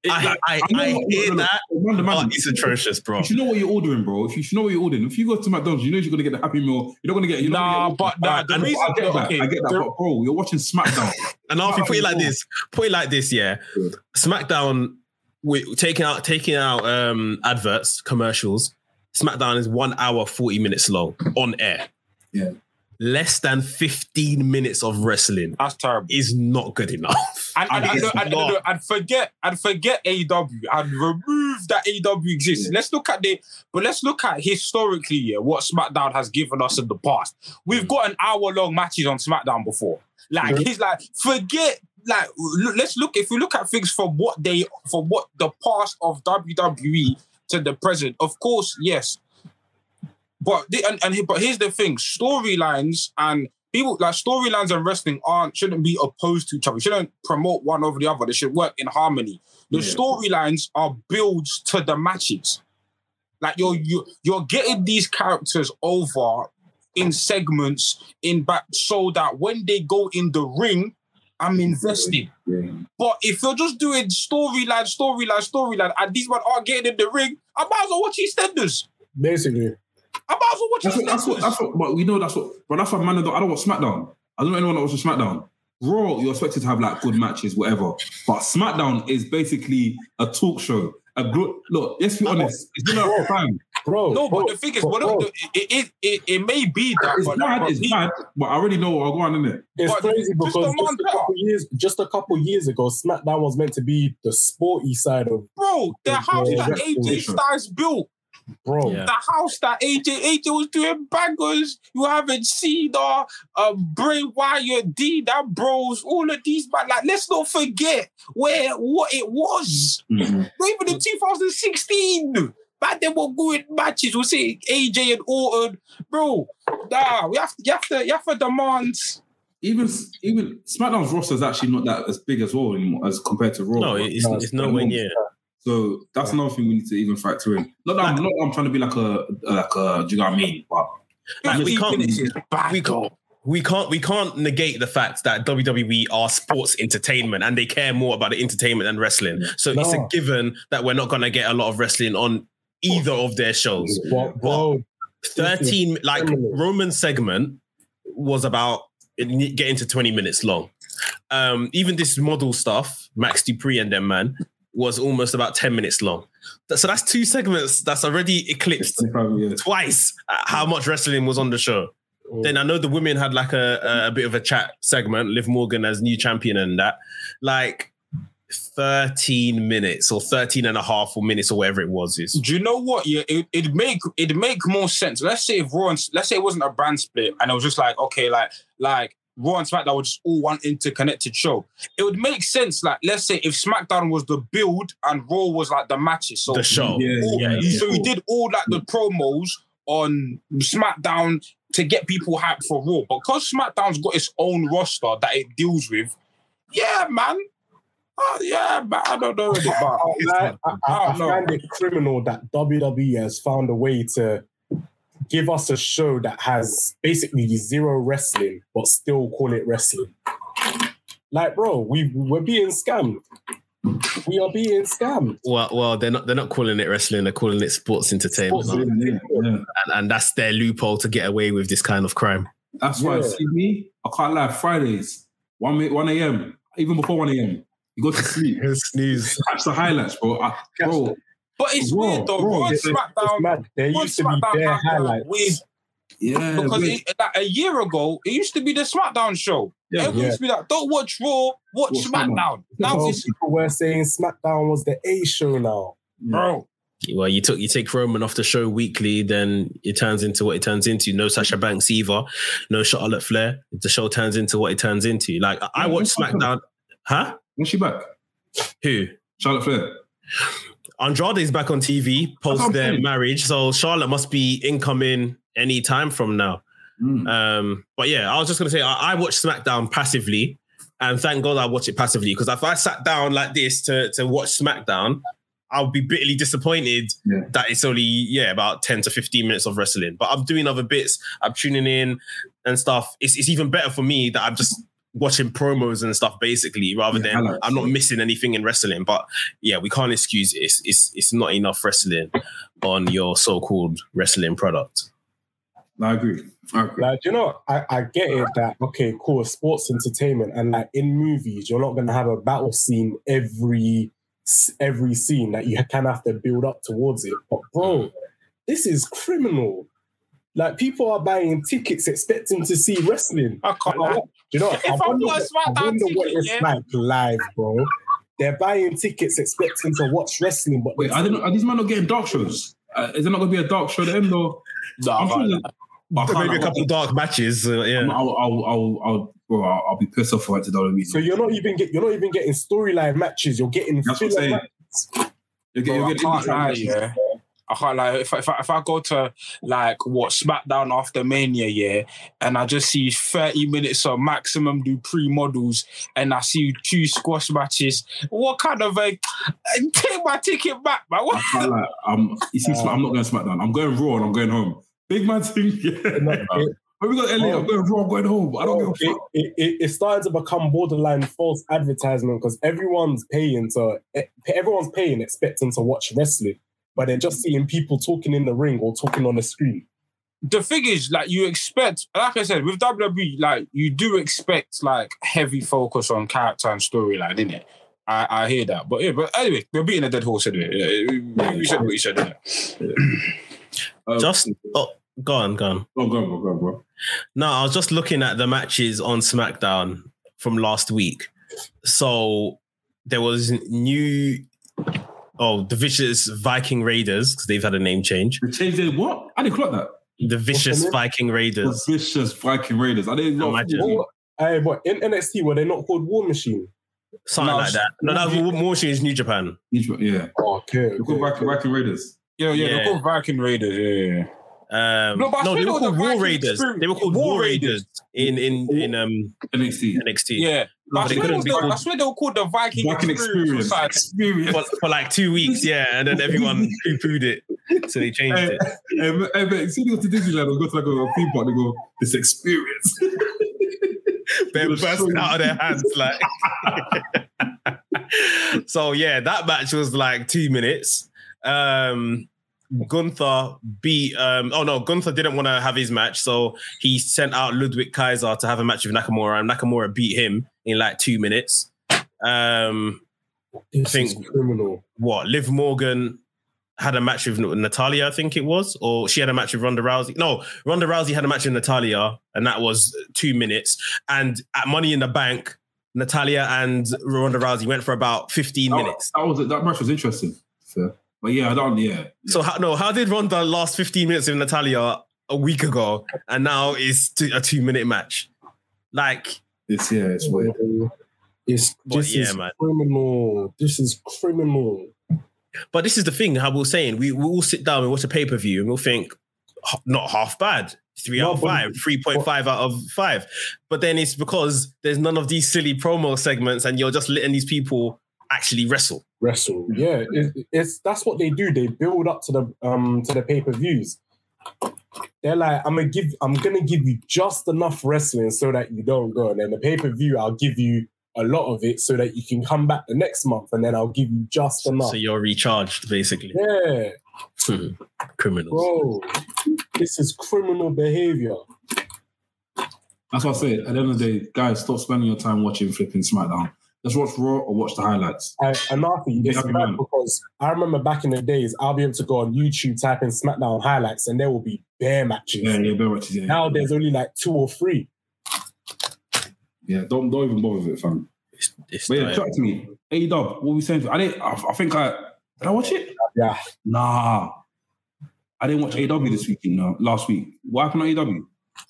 It- I, like, I, know I hear no, that, it's atrocious, bro. You should know what you're ordering, bro. If you should know what you're ordering, if you go to McDonald's, you know you're gonna get the Happy Meal. You're not gonna get. You're Nah, not gonna but get, nah, the reason- I get that. okay, I get that. the- but bro, you're watching SmackDown. And now if you put it like this, put it like this, yeah. Yeah. SmackDown, we taking out taking out um adverts, commercials. SmackDown is one hour forty minutes long on air. Yeah. Less than fifteen minutes of wrestling That's terrible. is not good enough. And, and, and, It's and, and, not. and, and forget and forget AEW and remove that AEW exists. Yeah. Let's look at the but let's look at historically, yeah, what SmackDown has given us in the past. We've mm. got an hour long matches on SmackDown before. Like True. he's like, forget like let's look if we look at things from what they from what the past of WWE to the present. Of course, yes. But the, and, and he- but here's the thing: storylines and people like storylines and wrestling aren't shouldn't be opposed to each other. Shouldn't promote one over the other. They should work in harmony. The Yeah. storylines are builds to the matches. Like you're you you're getting these characters over in segments in back so that when they go in the ring, I'm invested. Yeah. But if you're just doing storyline, storyline, storyline, and these men aren't getting in the ring, I might as well watch EastEnders. Basically, I might as well watch That's what, that's what, that's what, but we know that's what, but that's what man, I don't, I don't watch SmackDown. I don't know anyone that watches SmackDown. Raw, you're expected to have like good matches, whatever. But SmackDown is basically a talk show. A good look. Let's be honest. It's been a long time. bro. No, bro, but the thing is, bro, but bro, it, it, it, it may be that, It's but, bad. but It's he- bad. But I already know what I'll go on in it. It's but crazy just because the just a couple years, just a couple years ago, SmackDown was meant to be the sporty side of bro, the Yeah, house yeah, that. AJ Styles built, bro. Yeah. the house that AJ AJ was doing bangers. You haven't seen uh, uh Bray Wyatt, D, that bros, all of these, but like, let's not forget where what it was. Mhm. Not even in 2016. Back then, we're good matches. We'll say AJ and Orton, bro. Nah, we have to, you have to, you have to demand. Even even SmackDown's roster is actually not that as big as well anymore as compared to Raw. No, it's, No, it's nowhere near. So that's another thing we need to even factor in. Not that I'm, not that I'm trying to be like a like a. Do you know what I mean? But Like, we can't- minutes is bad, we can't we can't we can't negate the fact that WWE are sports entertainment and they care more about the entertainment than wrestling. So it's a given that we're not gonna get a lot of wrestling on either of their shows. But, bro, 13 like. Roman segment was about getting to 20 minutes long. Um, even this model stuff, Max Dupri and them man, was almost about 10 minutes long. So that's two segments that's already eclipsed 25 twice uh, how much wrestling was on the show. Then I know the women had like a, a bit of a chat segment, Liv Morgan as new champion and that. Like 13 minutes or 13 and a half or minutes or whatever it was is. Do you know what? Yeah, it, it'd make it'd make more sense. Let's say if Raw and let's say it wasn't a brand split and it was just like okay, like like Raw and SmackDown were just all one interconnected show. It would make sense. Like let's say if SmackDown was the build and Raw was like the matches. So The show. Yeah, all- yeah, you- yeah. so you did all like the promos on SmackDown to get people hyped for Raw, but because SmackDown's got its own roster that it deals with. Yeah, man. Oh, yeah, man. I don't know. But oh, I, I, I, I Oh, no. find it criminal that WWE has found a way to give us a show that has basically zero wrestling, but still call it wrestling. Like, bro, we we're being scammed. We are being scammed. Well, well, they're not they're not calling it wrestling, they're calling it sports entertainment. Sports and, Yeah, yeah. and that's their loophole to get away with this kind of crime. That's why, Yeah. see me, I can't lie. Fridays, 1, 1 a.m., even before 1 a.m., you go to sleep, Snooze. catch the highlights, bro. I, bro, But it's Bro, weird though. bro, Raw and it's- it's SmackDown. mad. There Raw and used to be SmackDown bare highlights. weird Yeah, because it, like, a year ago it used to be the SmackDown show. yeah. Everyone Yeah. used to be like, "Don't watch Raw, watch Watch SmackDown." Now So it's people were saying SmackDown was the A show now. bro. Well, you took you take Roman off the show weekly, then it turns into what it turns into. No Sasha Banks either, no Charlotte Flair. The show turns into what it turns into. Like I- I watched? SmackDown. Huh? When's she back? Who? Charlotte Flair. Andrade's back on TV post their saying. marriage, so Charlotte must be incoming any time from now. Mm. Um, but yeah, I was just gonna say I, I watch SmackDown passively, and thank God I watch it passively because if I sat down like this to to watch SmackDown, I'll be bitterly disappointed Yeah. that it's only yeah about ten to fifteen minutes of wrestling. But I'm doing other bits, I'm tuning in and stuff. It's it's even better for me that I'm just watching promos and stuff basically rather Yeah, than highlights, I'm not missing anything in wrestling. But yeah, we can't excuse it. It's it's it's not enough wrestling on your so-called wrestling product. No, I agree. I agree. Like, you know, I, I get it that okay, cool, sports entertainment, and like in movies, you're not gonna have a battle scene every every scene that you kind of have to build up towards it. But bro, this is criminal. Like people are buying tickets expecting to see wrestling. I can't. Like, you know, If I I wonder, bought a what- I SmackDown wonder what ticket, it's yeah. like live, bro. They're buying tickets expecting to watch wrestling, but Wait, are, they not, are these men not getting dark shows? Uh, is there not going to be a dark show at the end though? Nah, I'm I sure can't. that- I can't- Maybe a couple dark matches. uh, yeah. I'll, I'll, I'll, I'll, bro, I'll, I'll be pissed off for it to WWE. so you're not even get you're not even getting storyline matches. You're getting That's what I'm filler saying. matches. You're Bro, getting, I you're getting can't lie, yeah. I can't lie. If I, if I, if I go to like what SmackDown after Mania, yeah, and I just see 30 minutes of maximum Dupri models and I see two squash matches, what kind of a take my ticket back, man? I What? can't lie. I'm, you see, I'm not going SmackDown. I'm going Raw and I'm going home. Big man thing, yeah. No, it- When we got LA, I'm going Raw, I'm going home. I don't give a fuck. it, it, it's starting to become borderline false advertisement because everyone's paying to eh, everyone's paying expecting to watch wrestling, but they're just seeing people talking in the ring or talking on the screen. The thing is, like, you expect, like I said, with WWE, like, you do expect like heavy focus on character and storyline, innit? I, I hear that, but yeah, but anyway, we're beating a dead horse anyway. Yeah, You said what you said, innit? Uh, Just oh, go on, go on. Go on, go on, bro, go on, bro. No, I was just looking at the matches on SmackDown from last week. So there was new. Oh, the vicious Viking Raiders because they've had a name change. They changed it. What? I didn't clock that. The vicious name? Viking The vicious Viking Raiders. I didn't know. Imagine. Or, eh, but in NXT, were they not called War Machine? Something No, like that. No, that was more is New Japan. New Japan, Yeah. Okay, They're called Viking, Viking Raiders. Yeah, yeah, Yeah. they're called Viking Raiders. Yeah, yeah, yeah. Um, No, but I no, swear they they were were called the War Raiders. Experience. They were called War War Raiders. Raiders in in in um NXT. NXT. Yeah, No, I, but they swear couldn't it was be the, I swear they were called the Viking, Viking Experience. Experience. Experience. For, for like two weeks, yeah, and then everyone poo pooed it, so they changed Hey, it. hey, man, hey, man, see, they go to Disneyland or go to like a, a theme park, they go, this experience. They're bursting out of their hands, like. so yeah, that match was like two minutes. Um, Gunther beat. Um, oh no, Gunther didn't want to have his match, so he sent out Ludwig Kaiser to have a match with Nakamura, and Nakamura beat him in like two minutes. Um, This think- is criminal. what Liv Morgan had a match with Natalya, I think it was, or she had a match with Ronda Rousey. No, Ronda Rousey had a match with Natalya, and that was two minutes. And at Money in the Bank, Natalya and Ronda Rousey went for about fifteen That, minutes. that was that match was interesting. But yeah, I don't. Yeah. So how, no, how did Ronda last fifteen minutes with Natalya a week ago, and now it's two, a two minute match? Like, It's yeah, it's weird. It's But this yeah, is man. criminal. This is criminal. but this is the thing. How we're saying we we all sit down and watch a pay per view, and we'll think not half bad. Three No, out of five, three point five out of five. But then it's because there's none of these silly promo segments, and you're just letting these people actually wrestle. Wrestle. Yeah, it, it's that's what they do. They build up to the um to the pay per views. They're like, I'm gonna give, I'm gonna give you just enough wrestling so that you don't go, and then the pay per view, I'll give you a lot of it so that you can come back the next month, and then I'll give you just enough. So you're recharged, basically. yeah, Criminals. bro, this is criminal behavior. That's what I say. At the end of the day, guys, stop spending your time watching flipping SmackDown. Let's watch Raw or watch the highlights. Uh, and, and Nafi, Be it's happy, because I remember back in the days, I'll be able to go on YouTube, type in SmackDown highlights, and there will be bare matches. Yeah, yeah, bear watches. Yeah, Now there's only like two or three. yeah. Don't don't even bother with it, fam. It's, it's But yeah, time. to me. A Dub, what were we saying? I didn't. I, I think I did. I watch it. Yeah. Nah, I didn't watch AW this week. No, last week. What happened on AW?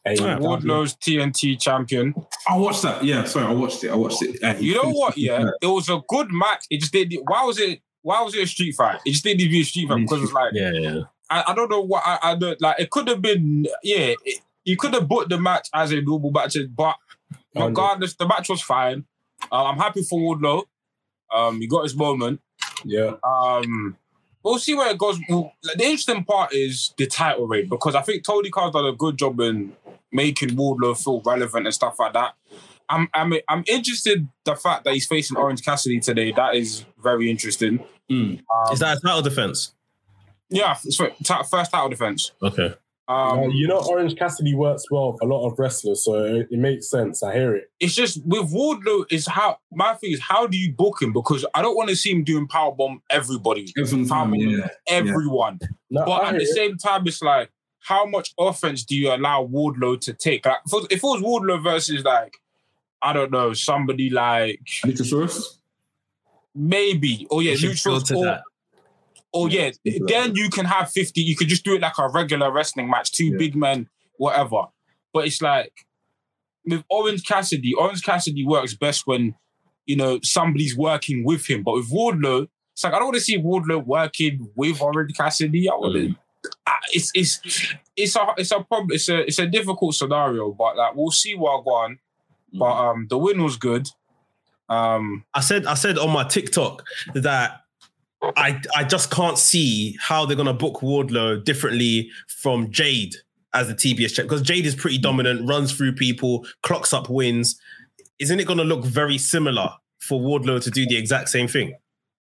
Hey, Yeah. Wardlow's TNT champion. I watched that. Yeah, sorry, I watched it. I watched it. Uh, You know what? Yeah, it was a good match. It just did. Why was it? Why was it a street fight? It just didn't need be a street fight because it's like Yeah, yeah. I, I don't know what I, I don't like. It could have been yeah. It, you could have booked the match as a normal match, but regardless, the match was fine. Uh, I'm happy for Wardlow. Um, he got his moment. Yeah. Um, we'll see where it goes. Well, the interesting part is the title reign because I think Tony Khan's done a good job in making Wardlow feel relevant and stuff like that. I'm I'm I'm interested the fact that he's facing Orange Cassidy today. That is very interesting. Mm. Um, Is that a title defense? yeah? it's first title defense. Okay. Um, Uh, you know, Orange Cassidy works well with a lot of wrestlers, so it, it makes sense. I hear it. it's just with Wardlow is how my thing is how do you book him because I don't want to see him doing powerbomb everybody, Every time, yeah. everyone. No, But I at hear the it. same time, it's like how much offense do you allow Wardlow to take? Like if it was- if it was Wardlow versus like I don't know somebody like Luchasaurus. maybe oh yeah You should neutrals go to or, that. Or yeah, Yeah. then you can have fifty. You could just do it like a regular wrestling match, two Yeah. big men, whatever. But it's like with Orange Cassidy, Orange Cassidy works best when you know somebody's working with him. But with Wardlow, it's like I don't want to see Wardlow working with Orange Cassidy. I want to. Ah, It's it's it's a it's a problem. It's a it's a difficult scenario, but like we'll see what go on. But um, the win was good. Um, I said I said on my TikTok that I I just can't see how they're gonna book Wardlow differently from Jade as the TBS check because Jade is pretty dominant, runs through people, clocks up wins. Isn't it gonna look very similar for Wardlow to do the exact same thing?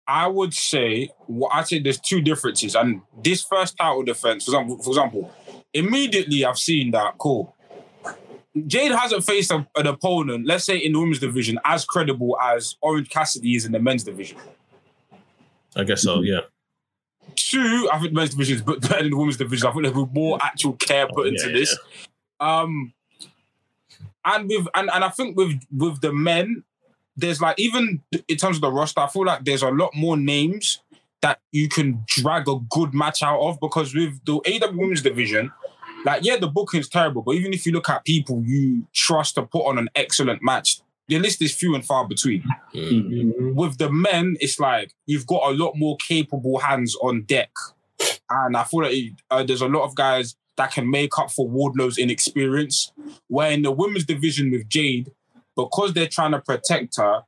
I would say what I say there's two differences, and this first title defense, for example, for example, immediately I've seen that cool. Jade hasn't faced a- an opponent, let's say in the women's division, as credible as Orange Cassidy is in the men's division. I guess so. Yeah. Two, I think the men's division is better than the women's division. I think there'll be more actual care put Oh, into yeah, this. Um, and with and, and I think with with the men, there's like even in terms of the roster, I feel like there's a lot more names that you can drag a good match out of because with the AW Women's division, like yeah, the booking's terrible, but even if you look at people you trust to put on an excellent match, the list is few and far between. Mhm. With the men, it's like you've got a lot more capable hands on deck, and I feel like it- uh, there's a lot of guys that can make up for Wardlow's inexperience. Where in the women's division with Jade, because they're trying to protect her,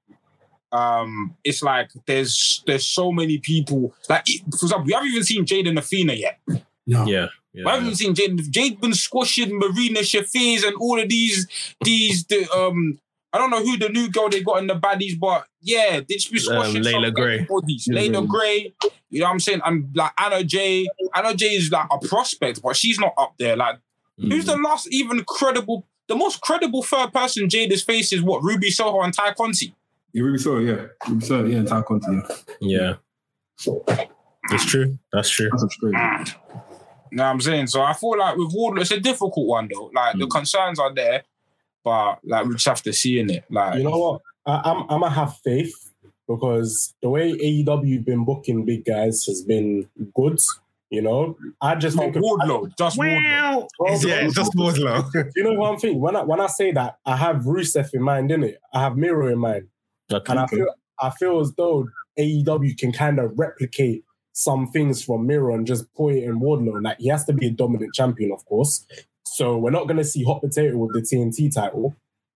um, it's like there's there's so many people. Like for example, we haven't even seen Jade and Athena yet. No. Yeah. We Yeah. haven't seen Jade. Jade been squashing Marina Shafir and all of these these the um. I don't know who the new girl they got in the baddies, but yeah, they just be squashing Um, Layla some Gray. Bodies. Yeah, Layla yeah. Gray, you know what I'm saying? And like Anna Jay. Anna Jay is like a prospect, but she's not up there. Like, who's the last even credible, the most credible third person Jade has faced is what? Ruby Soho and Tay Conti. Yeah, Ruby Soho, yeah. Ruby Soho, yeah, entire content, yeah. Yeah. That's true. That's true. That's a great. You know what I'm saying? So I feel like with Wardlow, it's a difficult one though. Like the Mm. concerns are there, but like we just have to see in it. Like You know what? I, I'm I'm gonna have faith because the way AEW been booking big guys has been good. You know, I just not think of, Wardlow, just Wardlow. Yeah, just Wardlow. you know what I'm thinking when I when I say that I have Rusev in mind, innit? I have Miro in mind, and I feel I feel as though AEW can kind of replicate some things from Miro and just put it in Wardlow. Like he has to be a dominant champion, of course. So we're not gonna see hot potato with the TNT title.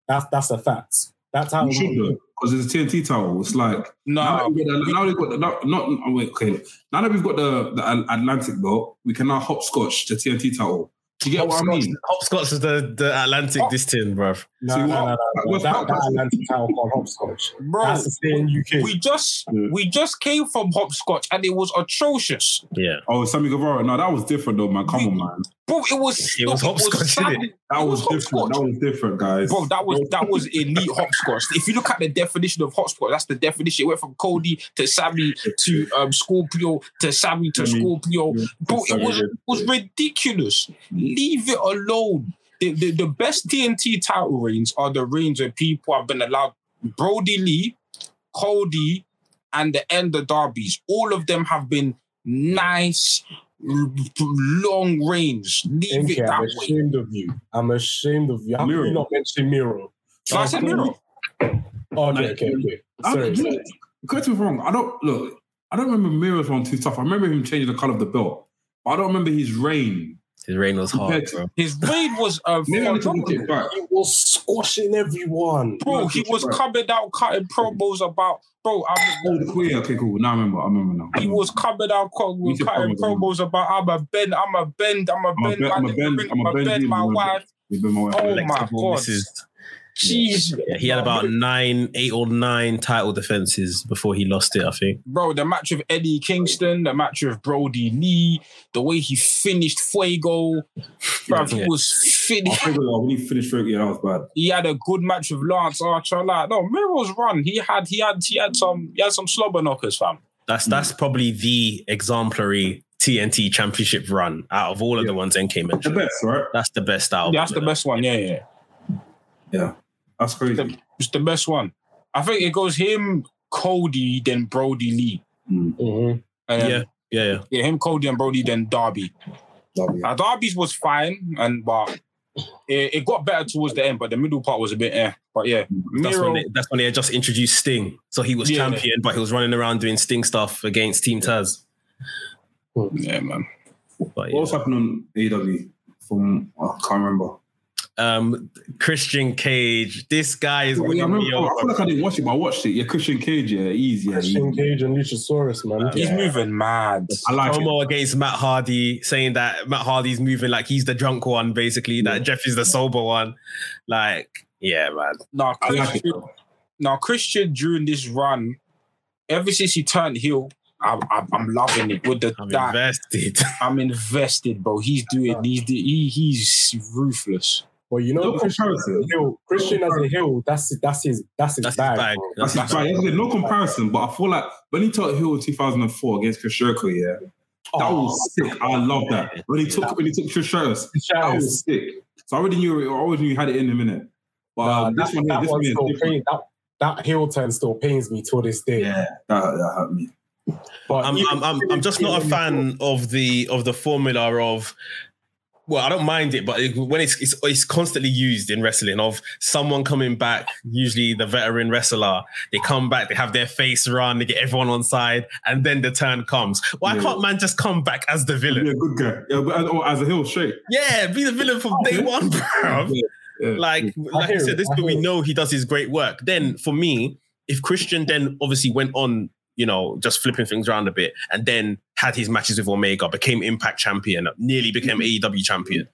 That's that's a fact. That's how You should though, because it's a TNT title. It's like now, No, that we've got the, now we've got the, not, not oh, wait, okay. Now that we've got the, the Atlantic belt, we can now hopscotch the TNT title. Do you get what I mean? Hopscotch is the, the Atlantic Oh. this tin, bruv. No, So no, what- no, no, no. what's That, that- that Atlantic title called hopscotch. bro. That's to stay in UK. We just Yeah. we just came from hopscotch and it was atrocious. Yeah. Oh, Sammy Guevara. No, that was different though, man. Come on, man. Bro, it was It was hopscotch, sad. innit? That It was different. That was different, guys. Bro, that was that was elite hopscotch. If you look at the definition of hopscotch, that's the definition. It went from Cody to Sammy to um, Scorpio to Sammy to Scorpio. Yeah, Bro, it was did. was ridiculous. Leave it alone. The, the, the best TNT title reigns are the reigns where people have been allowed Brodie Lee, Cody, and the end of Derbies. All of them have been nice, l- long reigns. Leave MK, it that way. I'm way. ashamed of you. I'm ashamed of you. How can you not mention Miro? So I said, Miro. Oh, okay, okay, okay. Sorry, don't- sorry. Correct me if I'm wrong. I don't look. I don't remember Miro's one too tough. I remember him changing the color of the belt, but I don't remember his reign. His reign was hard, Compared bro. His reign was uh, Maybe need to phenomenal. look it back. He was squashing everyone. Bro, he was coming out cutting promos about bro. I Oh, the queer. Okay, cool. Now I remember. I remember now. he was coming out cut- He's a cutting promos about I'm a bend, I'm a bend, I'm a bend, bend- I'm a bend- I'm a bend bend my I'm a wife. My way. Oh my God. Misses. Jeez, Yeah, he had about nine, eight or nine title defenses before he lost it. I think. bro. The match with Eddie Kingston, the match with Brodie Lee, the way he finished Fuego, bro, he Yeah. was finished. Oh, when he finished Drake, yeah, that was bad. He had a good match with Lance Archer. Like, no, Miro's run. He had, he had, he had some, he had some slobber knockers, fam. That's that's probably the exemplary TNT championship run out of all of the ones NK The best, right? That's the best out. Yeah, that's the best one. Yeah, yeah. Yeah, that's crazy. The- It's the best one. I think it goes him, Cody, then Brodie Lee. Mhm. And then- Yeah, yeah, yeah. yeah, him, Cody, and Brody, then Darby. Lovely. Now, Darby's was fine, and but it, it got better towards the end, but the middle part was a bit eh. But yeah, That's when, they, that's when they just introduced Sting. So he was Yeah. champion, but he was running around doing Sting stuff against Team Taz. yeah, man. But What was happening on AEW? From I can't remember. Um, Christian Cage. This guy is Oh, yeah, I, remember me I feel over. like I didn't watch it, but I watched it. Yeah, Christian Cage. Yeah, easy. Yeah, Christian easy. Cage and Luchasaurus, man. He's moving mad. I like it. Promo against Matt Hardy, saying that Matt Hardy's moving like he's the drunk one, basically. That Jeff is the sober one. Like, yeah, man. Now, I like it. Christian, during this run, ever since he turned heel, I'm, I'm, I'm loving it. With the I'm that, invested. I'm invested, bro. He's doing. He's he, he's ruthless. Well, you know, No Christian as comparison. a heel, Christian as a heel, that's that's his that's his That's his bag. bag. That's That's his right. Yeah, no comparison, but I feel like when he took Hill in 2004 against Chris Jericho, yeah, that Oh, was sick. I love that. When he took when he took Chris that was sick. So I already knew I always knew he had it in him, innit? But Nah, um, this that, one here, that this one one still pain, that, that heel turn still pains me to this day. Yeah, that, that hurt me. But I'm, I'm, I'm, I'm just not a fan of the of the formula of. Well, I don't mind it, but it- when it's, it's it's constantly used in wrestling of someone coming back, usually the veteran wrestler, they come back, they have their face run, they get everyone on side, and then the turn comes. Why Yeah. can't man just come back as the villain? Be a good guy. Yeah, uh, or as a heel straight. Yeah, be the villain from day one, bro. Yeah. Like, like I said, it, this we know he does his great work. Then for me, if Christian then obviously went on, you know, just flipping things around a bit, and then had his matches with Omega, became Impact champion, nearly became AEW champion,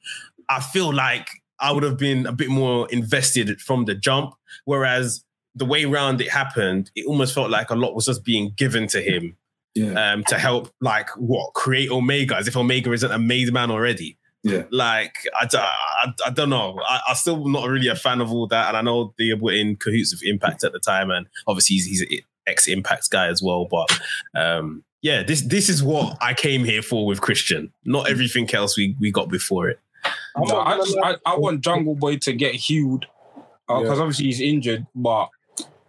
I feel like I would have been a bit more invested from the jump. Whereas the way round it happened, it almost felt like a lot was just being given to him yeah, um, to help, like, what create Omega, as if Omega isn't a made man already yeah. like I don't know. I, I'm still not really a fan of all that, and I know they were in cahoots with Impact at the time, and obviously he's, he's an ex Impact guy as well. But um, yeah, this this is what I came here for with Christian. Not everything else we we got before it. I'm No, I, just. I, I want Jungle Boy to get healed because Yeah. obviously he's injured. But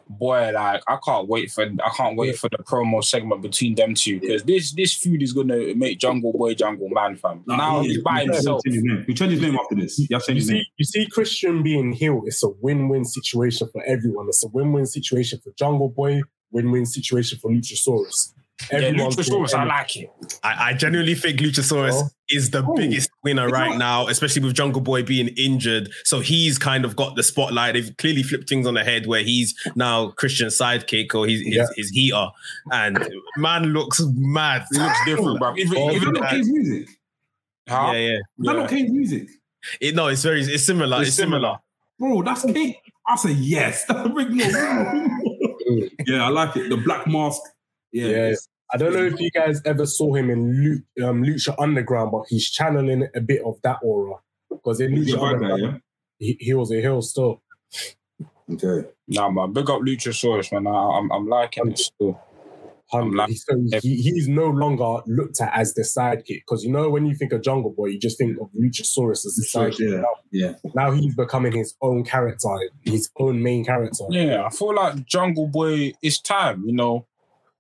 boy, like I can't wait for I can't wait for the promo segment between them two because this this feud is gonna make Jungle Boy Jungle Man fam. Nah, now he- he's by he- he himself. changed his name. He his name after this. You have to You change his name. see, you see, Christian being healed, it's a win-win situation for everyone. It's a win-win situation for Jungle Boy, win-win situation for Luchasaurus. Yeah, Luchasaurus, I like it. I, I genuinely think Luchasaurus Oh. is the Oh. biggest winner right not- now, especially with Jungle Boy being injured. So he's kind of got the spotlight. They've clearly flipped things on the head where he's now Christian's sidekick or he's his, Yeah. his heater. And man looks mad. He looks different, bro. Even, Oh, Is even that not music? huh? Yeah, yeah. Is that not Kane's music? It, no, it's very it's similar. It's, It's similar. Bro, that's Kane. I say yes. Yeah, I like it. The black mask. Yeah, Yeah. I don't know if you guys ever saw him in Lu- um, Lucha Underground, but he's channeling a bit of that aura. Because in He's a Lucha bad guy, Underground, he, he was a heel still. Okay. Nah, man, big up Luchasaurus, man. I, I'm, I'm liking it still. I'm like- so he, he's no longer looked at as the sidekick. Because you know, when you think of Jungle Boy, you just think of Luchasaurus as the Luchasaurus, sidekick. yeah. Now, Yeah. now he's becoming his own character, his own main character. Yeah, I feel like Jungle Boy. It's time, you know.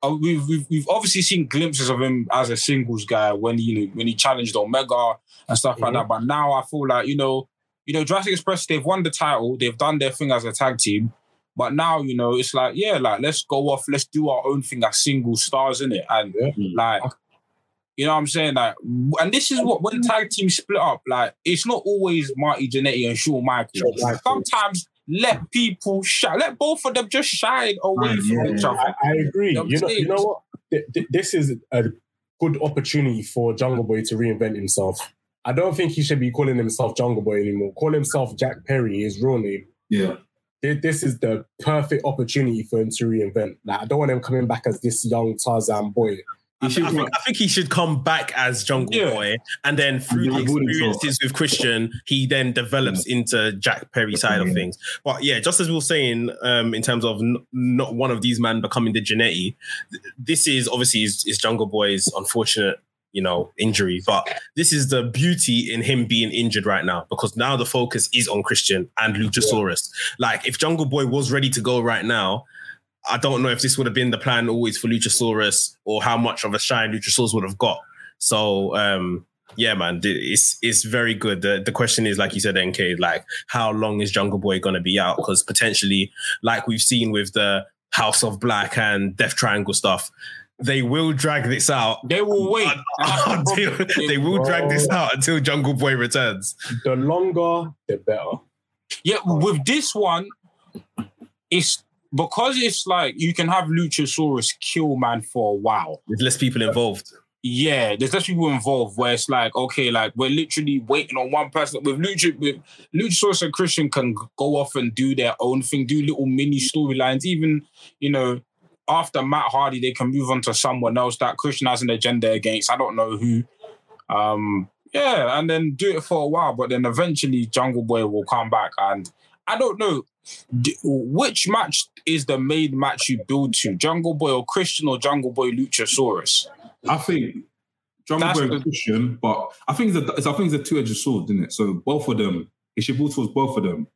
Uh, we've, we've we've obviously seen glimpses of him as a singles guy when he you know, when he challenged Omega and stuff like Mhm. that. But now I feel like you know, you know, Jurassic Express they've won the title, they've done their thing as a tag team. But now you know, it's like yeah, like let's go off, let's do our own thing as single stars in it, and Yeah. like. You know what I'm saying? Like, and this is what when tag teams split up, like it's not always Marty Jannetty and Shawn Michaels. Shawn Michaels. Sometimes let people shine, let both of them just shine away Right, from yeah, each other. I, I agree. You know what You know, you know what? Th- th- This is a good opportunity for Jungle Boy to reinvent himself. I don't think he should be calling himself Jungle Boy anymore. Call himself Jack Perry, his real name. Yeah. Th- This is the perfect opportunity for him to reinvent. Like, I don't want him coming back as this young Tarzan boy. I, should I think, I think he should come back as Jungle Yeah. Boy, and then through the And then experiences with Christian, he then develops into Jack Perry side of things. But yeah, just as we were saying, um, in terms of n- not one of these men becoming the Jannetty, th- this is obviously is, is Jungle Boy's unfortunate, you know, injury. But this is the beauty in him being injured right now because now the focus is on Christian and Luchasaurus. Like if Jungle Boy was ready to go right now. I don't know if this would have been the plan always for Luchasaurus or how much of a shine Luchasaurus would have got. So um, yeah, man, it's it's very good. The the question is, like you said, NK, like how long is Jungle Boy gonna be out? Because potentially, like we've seen with the House of Black and Death Triangle stuff, they will drag this out. They will wait. until, they will drag this out until Jungle Boy returns. The longer, the better. yeah, with this one, it's because it's like you can have Luchasaurus kill man for a while. With less people involved. Yeah, there's less people involved where it's like, okay, like we're literally waiting on one person. With Lucha, with Luchasaurus and Christian can go off and do their own thing, do little mini storylines. Even, you know, after Matt Hardy, they can move on to someone else that Christian has an agenda against. I don't know who. Um, yeah, and then do it for a while, but then eventually Jungle Boy will come back. And I don't know d- which match is the main match you build to, Jungle Boy or Christian or Jungle Boy Luchasaurus. I think Jungle That's Boy the- Christian, but I think it's a, it's, I think it's a two-edged sword, isn't it? So both of them, it should build towards both of them.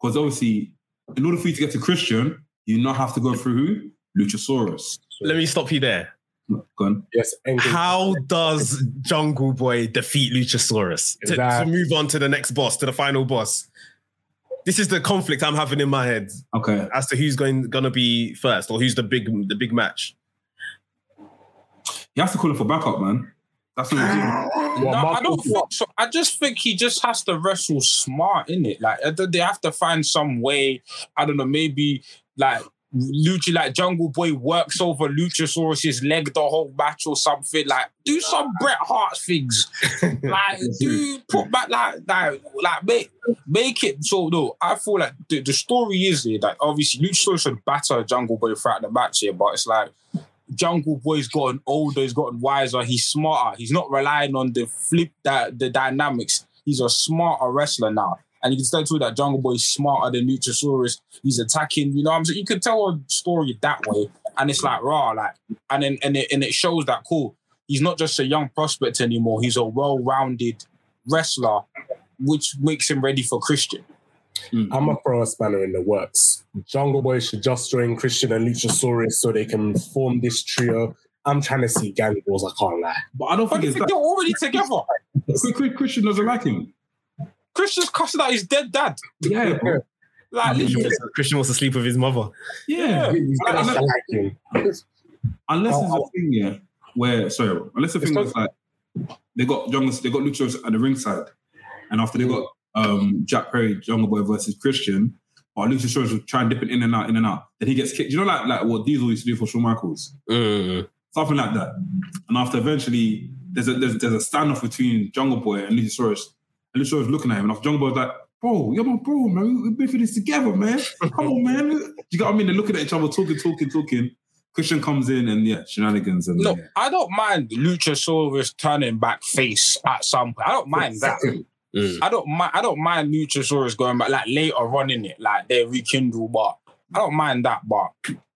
Because obviously, in order for you to get to Christian, you now have to go through who? Luchasaurus. Let me stop you there. Go on. Yes, NK. How does Jungle Boy defeat Luchasaurus to, to move on to the next boss, to the final boss? This is the conflict I'm having in my head Okay. as to who's going gonna be first or who's the big the big match. He has to call him for backup, man. That's what he's doing. What, no, I don't think so. I just think he just has to wrestle smart in it. Like they have to find some way. I don't know, maybe like Lucha, like Jungle Boy works over Luchasaurus's leg the whole match or something. Like do some Bret Hart things. Like do put back like like like make make it so no. I feel like the, the story is here that obviously Luchasaurus should batter Jungle Boy throughout the match here, but it's like. Jungle Boy's gotten older, he's gotten wiser, he's smarter. He's not relying on the flip that the dynamics. He's a smarter wrestler now. And you can tell too that Jungle Boy is smarter than Luchasaurus. He's attacking, you know what I'm saying? You can tell a story that way. And it's like raw, like, and then and it and it shows that cool. He's not just a young prospect anymore. He's a well-rounded wrestler, which makes him ready for Christian. Hmm. I'm a throw a spanner in the works. Jungle Boy should just join Christian and Luchasaurus so they can form this trio. I'm trying to see gang wars, I can't lie. But I don't But think it's they're that. already together. Chris- Chris- Christian doesn't like him. Christian's cussing out his dead dad. Yeah, bro. Like Christian literally. wants, Christian wants to sleep with his mother. Yeah. He's I- gonna I- like him. Unless it's Oh, a thing, yeah, where sorry, unless the thing was like they got Jungle, they got Luchos at the ringside, and after they got um Jack Perry, Jungle Boy versus Christian, or Luchasaurus was trying dipping in and out, in and out. Then he gets kicked. You know, like like what Diesel used to do for Shawn Michaels, Mm. something like that. And after eventually, there's a there's, there's a standoff between Jungle Boy and Luchasaurus, and was looking at him, and after Jungle Boy's like. Bro, you're my bro, man. We've been through this together, man. Come on, man. You got what I mean? They're looking at each other, talking, talking, talking. Christian comes in and yeah, shenanigans and No, yeah. I don't mind Luchasaurus turning back face at some point. I don't mind that. Mm. I don't mind. I don't mind Luchasaurus going back like later on in it, like they rekindle. But I don't mind that. But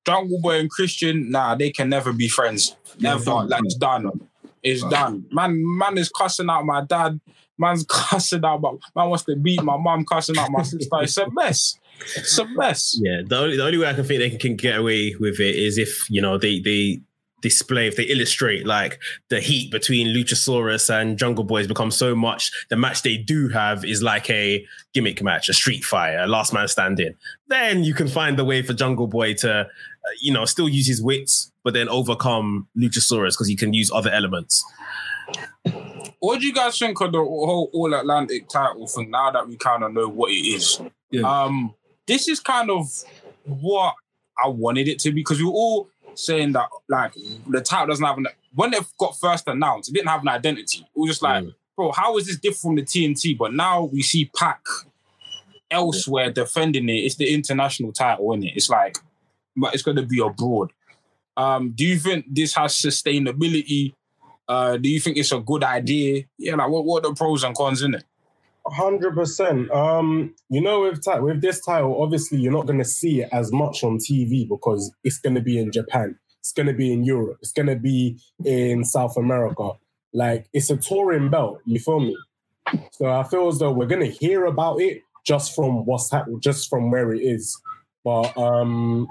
Jungle Boy and Christian, nah, they can never be friends. Yeah, Never. fine, like it's done. It's Fine. done. Man, man is cussing out my dad. Man's cussing out. My, man wants to beat my mom. Cussing out my sister. It's a mess. It's a mess. Yeah, the only the only way I can think they can, get away with it is if you know they they display if they illustrate like the heat between Luchasaurus and Jungle Boys become so much. The match they do have is like a gimmick match, a street fight, a last man standing. Then you can find the way for Jungle Boy to, uh, you know, still use his wits, but then overcome Luchasaurus because he can use other elements. What do you guys think of the whole All Atlantic title thing now that we kind of know what it is? Yeah. Um, this is kind of what I wanted it to be because we were all saying that like the title doesn't have an when it got first announced, it didn't have an identity. It was just like, Mm. bro, how is this different from the TNT? But now we see Pac elsewhere defending it. It's the international title, is it? It's like, but it's going to be abroad. Um, do you think this has sustainability? Uh, do you think it's a good idea? Yeah, like what, what are the pros and cons in it? Hundred percent. Um, you know, with ti- with this title, obviously you're not going to see it as much on TV because it's going to be in Japan, it's going to be in Europe, it's going to be in South America. Like it's a touring belt. You feel me? So I feel as though we're going to hear about it just from what's happening, just from where it is. But um,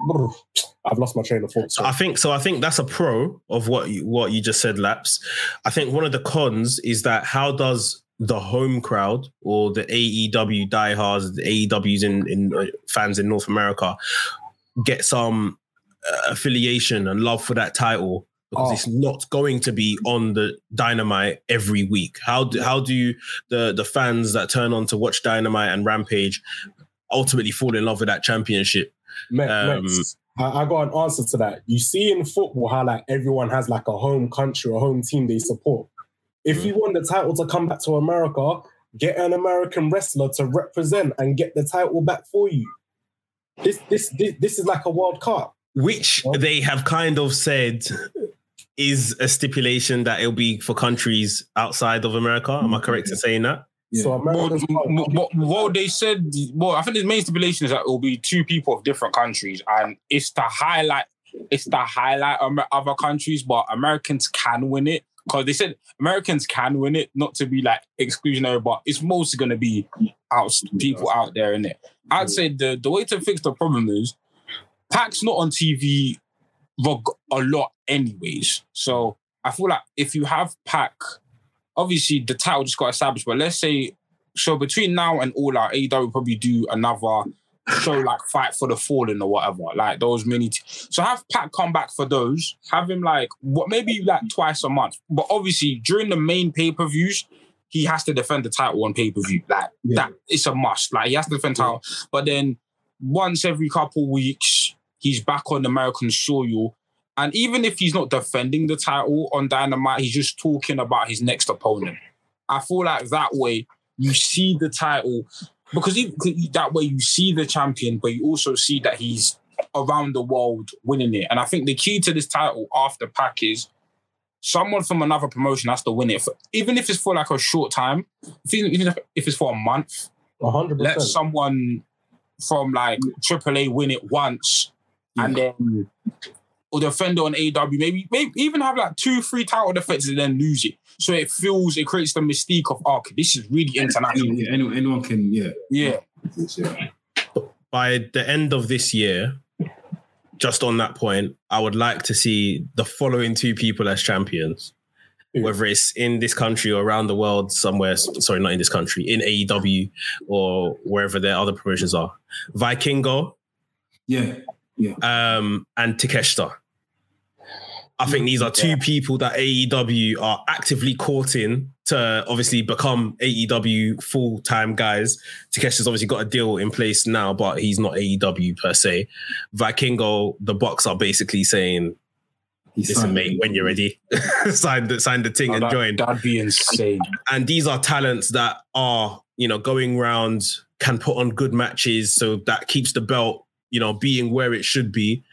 I've lost my train of thought. So I think so. I think that's a pro of what you, what you just said, Laps. I think one of the cons is that how does the home crowd or the AEW diehards, the AEWs in, in uh, fans in North America get some uh, affiliation and love for that title because Oh. it's not going to be on the Dynamite every week. How do how do you, the the fans that turn on to watch Dynamite and Rampage ultimately fall in love with that championship? Me- Um, I, I got an answer to that. You see in football how like everyone has like a home country a home team they support. If you want the title to come back to America, get an American wrestler to represent and get the title back for you. This this this, this is like a World Cup. which they have kind of said is a stipulation that it'll be for countries outside of America. Am I correct in saying that? Yeah. So Well, Americans m- m- well, well, they said, well, I think the main stipulation is that it will be two people of different countries, and it's to highlight, it's to highlight other countries, but Americans can win it because they said Americans can win it, not to be like exclusionary, but it's mostly going to be out people out there in it. I'd say the the way to fix the problem is Pac's not on TV a lot, anyways. So I feel like if you have Pac, obviously the title just got established, but let's say so between now and all out, AEW will probably do another show like Fight for the Fallen or whatever, like those mini. T- so have Pat come back for those. Have him like what maybe like twice a month, but obviously during the main pay per views. He has to defend the title on pay per view. Like Yeah. that, it's a must. Like he has to defend title. But then once every couple weeks, he's back on American soil. And even if he's not defending the title on Dynamite, he's just talking about his next opponent. I feel like that way you see the title because he, that way you see the champion, but you also see that he's around the world winning it. And I think the key to this title after Pac is someone from another promotion has to win it, for, even if it's for like a short time, even if- it's for a month hundred let someone from like AAA win it once and then or defend it on AW. Maybe maybe even have like two, three title defenses and then lose it. So it feels it creates the mystique of arc. this is really international. Anyone, yeah, anyone, anyone can, yeah. Yeah. yeah. By the end of this year, just on that point, I would like to see the following two people as champions. Who? Whether it's in this country or around the world somewhere, sorry, not in this country, in AEW or wherever their other promotions are. Vikingo Yeah. Um, and Takeshita. I think these are two people that AEW are actively courting to obviously become AEW full time guys. Takeshita's obviously got a deal in place now, but he's not AEW per se. Vikingo, the box are basically saying, He's "Listen, mate, when you're ready, sign the sign the thing and that, join." That'd be insane. and these are talents that are you know going round can put on good matches so that keeps the belt you know, being where it should be.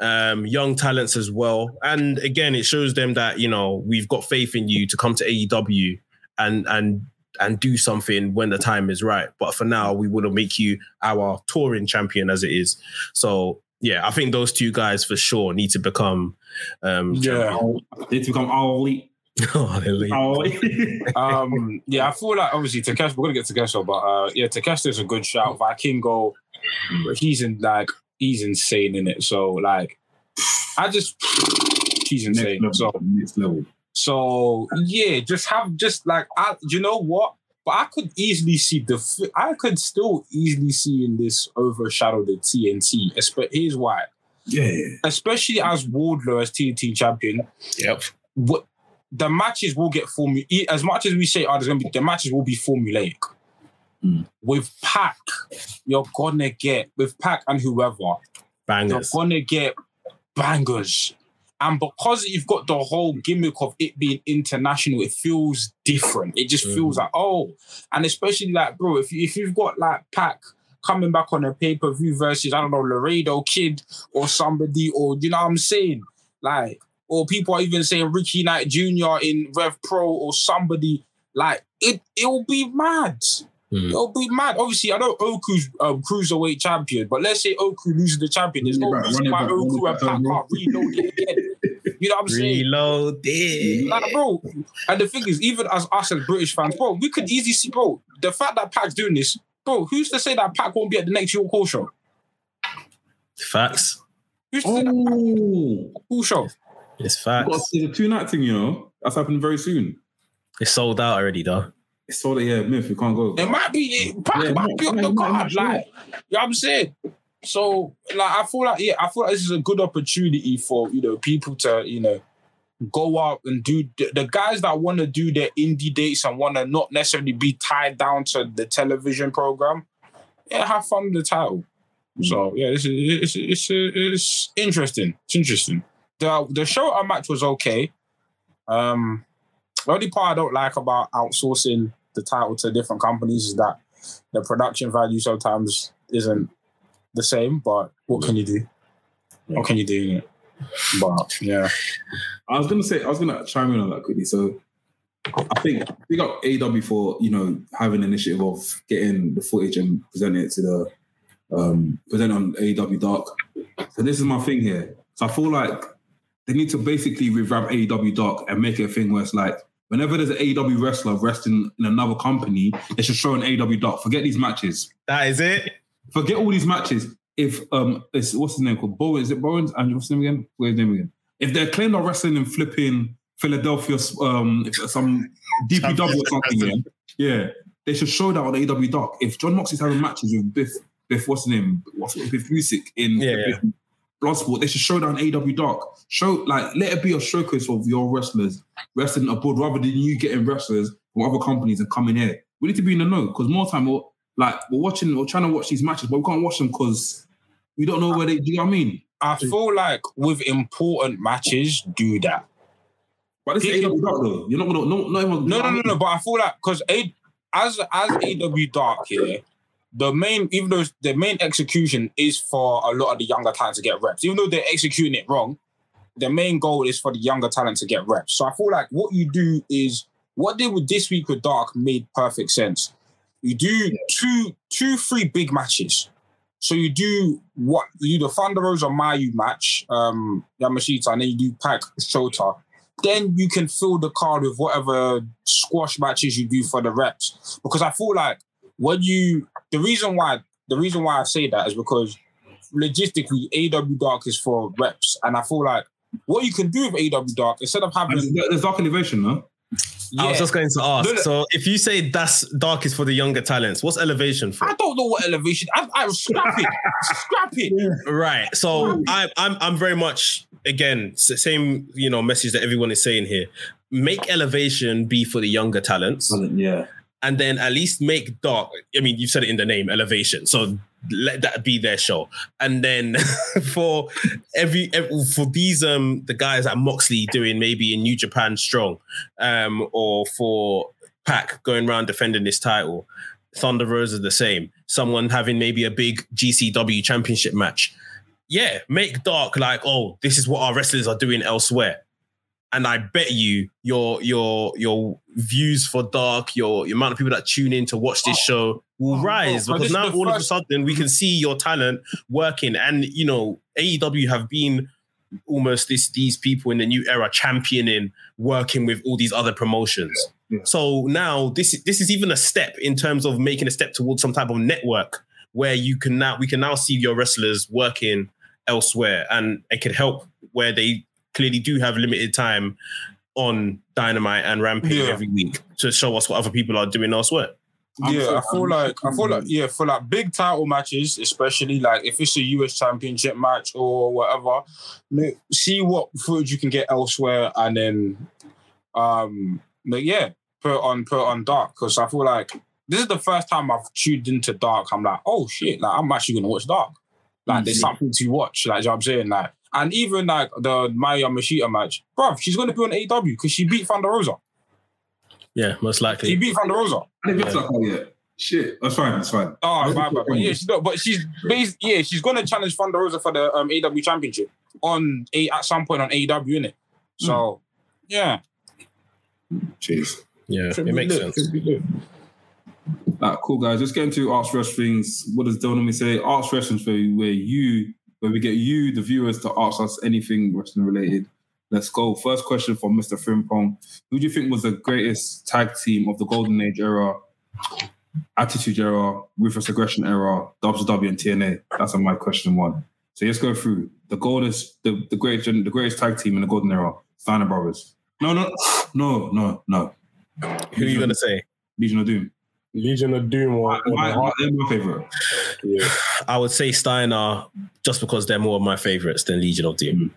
Um, young talents as well. And again, it shows them that, you know, we've got faith in you to come to AEW and and and do something when the time is right. But for now, we want to make you our touring champion as it is. So yeah, I think those two guys for sure need to become um Yeah. They need to become Ollie. Oh, they're late. Ollie. um, yeah, I feel like obviously Takesh, We're gonna get Takeshi, but uh, yeah, Takesh is a good shout. Vikingo, he's in like he's insane in it. So like, I just he's Next insane. level. So Next level. so yeah, just have just like I, you know what? But I could easily see the. I could still easily see in this overshadow the TNT. Espe- Here's why. Yeah. Especially as Wardlow as TNT champion, Yep. what the matches will get formu as much as we say oh, there's gonna be the matches will be formulaic. Mm. With Pac, you're gonna get with Pac and whoever, bangers. you're gonna get bangers. And because you've got the whole gimmick of it being international, it feels different. It just feels like, oh, and especially like, bro, if, you, if you've got like Pac coming back on a pay per view versus, I don't know, Laredo Kid or somebody, or you know what I'm saying? Like, or people are even saying Ricky Knight Jr. in Rev Pro or somebody, like, it, it'll be mad. Hmm. It'll be mad. Obviously, I know Oku's um, cruiserweight champion, but let's say Oku loses the champion. There's no Run it back, reason why Oku and it back, Pac bro. can't reload it again. You know what I'm saying? Reloaded. Like, bro, and the thing is, even as us as British fans, bro, we could easily see, bro, the fact that Pac's doing this, bro, who's to say that Pac won't be at the next York Hall show? Facts. Who's to say that Oh, Hall show? It's I've got to facts. see the two night thing, you know. That's happening very soon. It's sold out already, though. It's all yeah, myth, we can't go. It might be, it, Yeah, might be on the card, like, you know what I'm saying? So, like, I feel like, yeah, I feel like this is a good opportunity for, you know, people to, you know, go out and do the, the guys that want to do their indie dates and want to not necessarily be tied down to the television program. Yeah, have fun with the title. So yeah, it's it's it's it's interesting. It's interesting. The the show I match was okay. Um, the only part I don't like about outsourcing the title to different companies is that the production value sometimes isn't the same. But what can you do? What can you do? But yeah, I was gonna say I was gonna chime in on that quickly. So I think big up AEW for you know having initiative of getting the footage and presenting it to the um present on AEW Dark. So this is my thing here. So I feel like they need to basically revamp AEW Dark and make it a thing where it's like whenever there's an AEW wrestler wrestling in another company, they should show an AEW Dark. Forget these matches. That is it. Forget all these matches. If um, it's what's his name called? Bowen? Is it Bowen's? And what's his name again? What's his name again? If the Acclaimed are wrestling in flipping Philadelphia, um, some DPW or something, yeah, yeah, they should show that on AEW Dark. If John Moxley's having matches with Biff, Biff, what's his name? What's Biff Busick in Yeah, yeah. Bloodsport, they should show down AEW Dark. Show like let it be a showcase of your wrestlers wrestling abroad rather than you getting wrestlers from other companies and coming here. We need to be in the know because more time we're like we're watching, we're trying to watch these matches, but we can't watch them because we don't know where they. Do you know what I mean? I feel like with important matches, do that. But this is AEW Dark though. You're not gonna no no everyone- No, no, no, no. But I feel like because a as as AEW Dark here, the main even though the main execution is for a lot of the younger talent to get reps, even though they're executing it wrong, the main goal is for the younger talent to get reps. So I feel like what you do is what they did this week with Dark made perfect sense. You do two, two, three big matches. So you do what you do the Thunder Rosa Mayu match, um, Yamashita, and then you do Pac Shota then you can fill the card with whatever squash matches you do for the reps. Because I feel like when you the reason why the reason why I say that is because logistically AEW Dark is for reps, and I feel like what you can do with AEW Dark instead of having And There's Dark Elevation, no? I was just going to ask. No, no. So if you say that's dark is for the younger talents, what's elevation for? I don't know what elevation. I, I scrap it, scrap it. Right. So I, I'm I'm very much again same you know message that everyone is saying here. Make elevation be for the younger talents, Yeah. And then at least make dark. I mean, you said it in the name, elevation. So let that be their show, and then for every, every for these um the guys at Moxley doing maybe in New Japan Strong, um or for Pac going around defending this title. Thunder Rosa the same. Someone having maybe a big GCW championship match. Yeah, make Dark like, oh, this is what our wrestlers are doing elsewhere. And I bet you your your your views for Dark, your, your amount of people that tune in to watch this show will oh, rise but because now all of a sudden we can see your talent working. And you know, AEW have been almost this these people in the new era championing working with all these other promotions. Yeah. So now this this is even a step in terms of making a step towards some type of network where you can now we can now see your wrestlers working elsewhere and it could help where they clearly do have limited time on Dynamite and Rampage Yeah. every week to show us what other people are doing elsewhere. I'm yeah, so- I feel I'm like I feel like yeah, for like big title matches, especially like if it's a US championship match or whatever, see what footage you can get elsewhere and then um but yeah, put on put on dark because I feel like this is the first time I've tuned into dark. I'm like, oh shit, like I'm actually gonna watch dark. Like there's Mhm. something to watch, like you know what I'm saying? Like and even like the Miyu Yamashita match, bruv, she's gonna be on AEW because she beat Thunder Rosa. Yeah, most likely. She likely. beat Thunder Rosa. I didn't get to that yet. Shit, that's fine. That's fine. Oh, That's my the bad. But yeah, she's not, but she's based, yeah, she's gonna challenge Thunder Rosa for the um, AEW championship on a at some point on AEW, innit? So yeah, Cheers. Yeah, should it makes lit, sense. should be lit. Like, cool guys. Let's get into Arts Wrestling's. What does Del normally say? Arts Wrestling's for you, where you, where we get you, the viewers, to ask us anything wrestling related. Let's go. First question from Mr. Frimpong. Who do you think was the greatest tag team of the Golden Age era, Attitude era, Ruthless Aggression era, WCW and TNA? That's on my question one. So let's go through the greatest, the, the greatest, the greatest tag team in the Golden era, Steiner Brothers. No, no, no, no, no. Who are you gonna say? Legion of Doom. Legion of Doom or, or My, my, they're my favorite. yeah. I would say Steiner just because they're more of my favorites than Legion of Doom.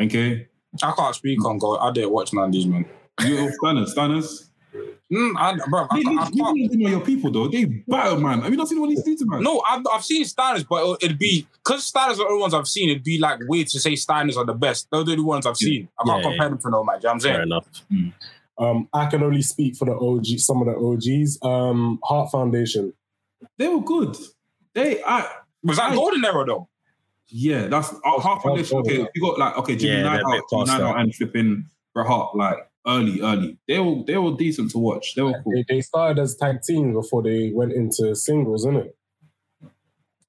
Okay. I can't speak on God. I didn't watch none of these man. You Steiners, Steiners. Mm, I, bro, I, They, can't- I you can't. know your people though. They battle, man. Have you not seen what he's doing to man? No, I've, I've seen Steiners, but it'll- it'd be because Steiners are the only ones I've seen. It'd be like weird to say Steiners are the best. Those are the only ones I've seen. I can't Yeah, compare them for no match. You know what I'm Fair saying? enough. Um, I can only speak for the OG, some of the OGs. Um, Hart Foundation. They were good. They, I, Was that I- Golden Era though? yeah, that's uh, half Oh, foundation. oh, Okay, you got like okay, Jimmy Yeah, they're a Neidhart, bit Jimmy past Neidhart that. and flipping Bret Hart like early, early. They were they were decent to watch. They were cool. They, they started as tag teams before they went into singles, isn't it?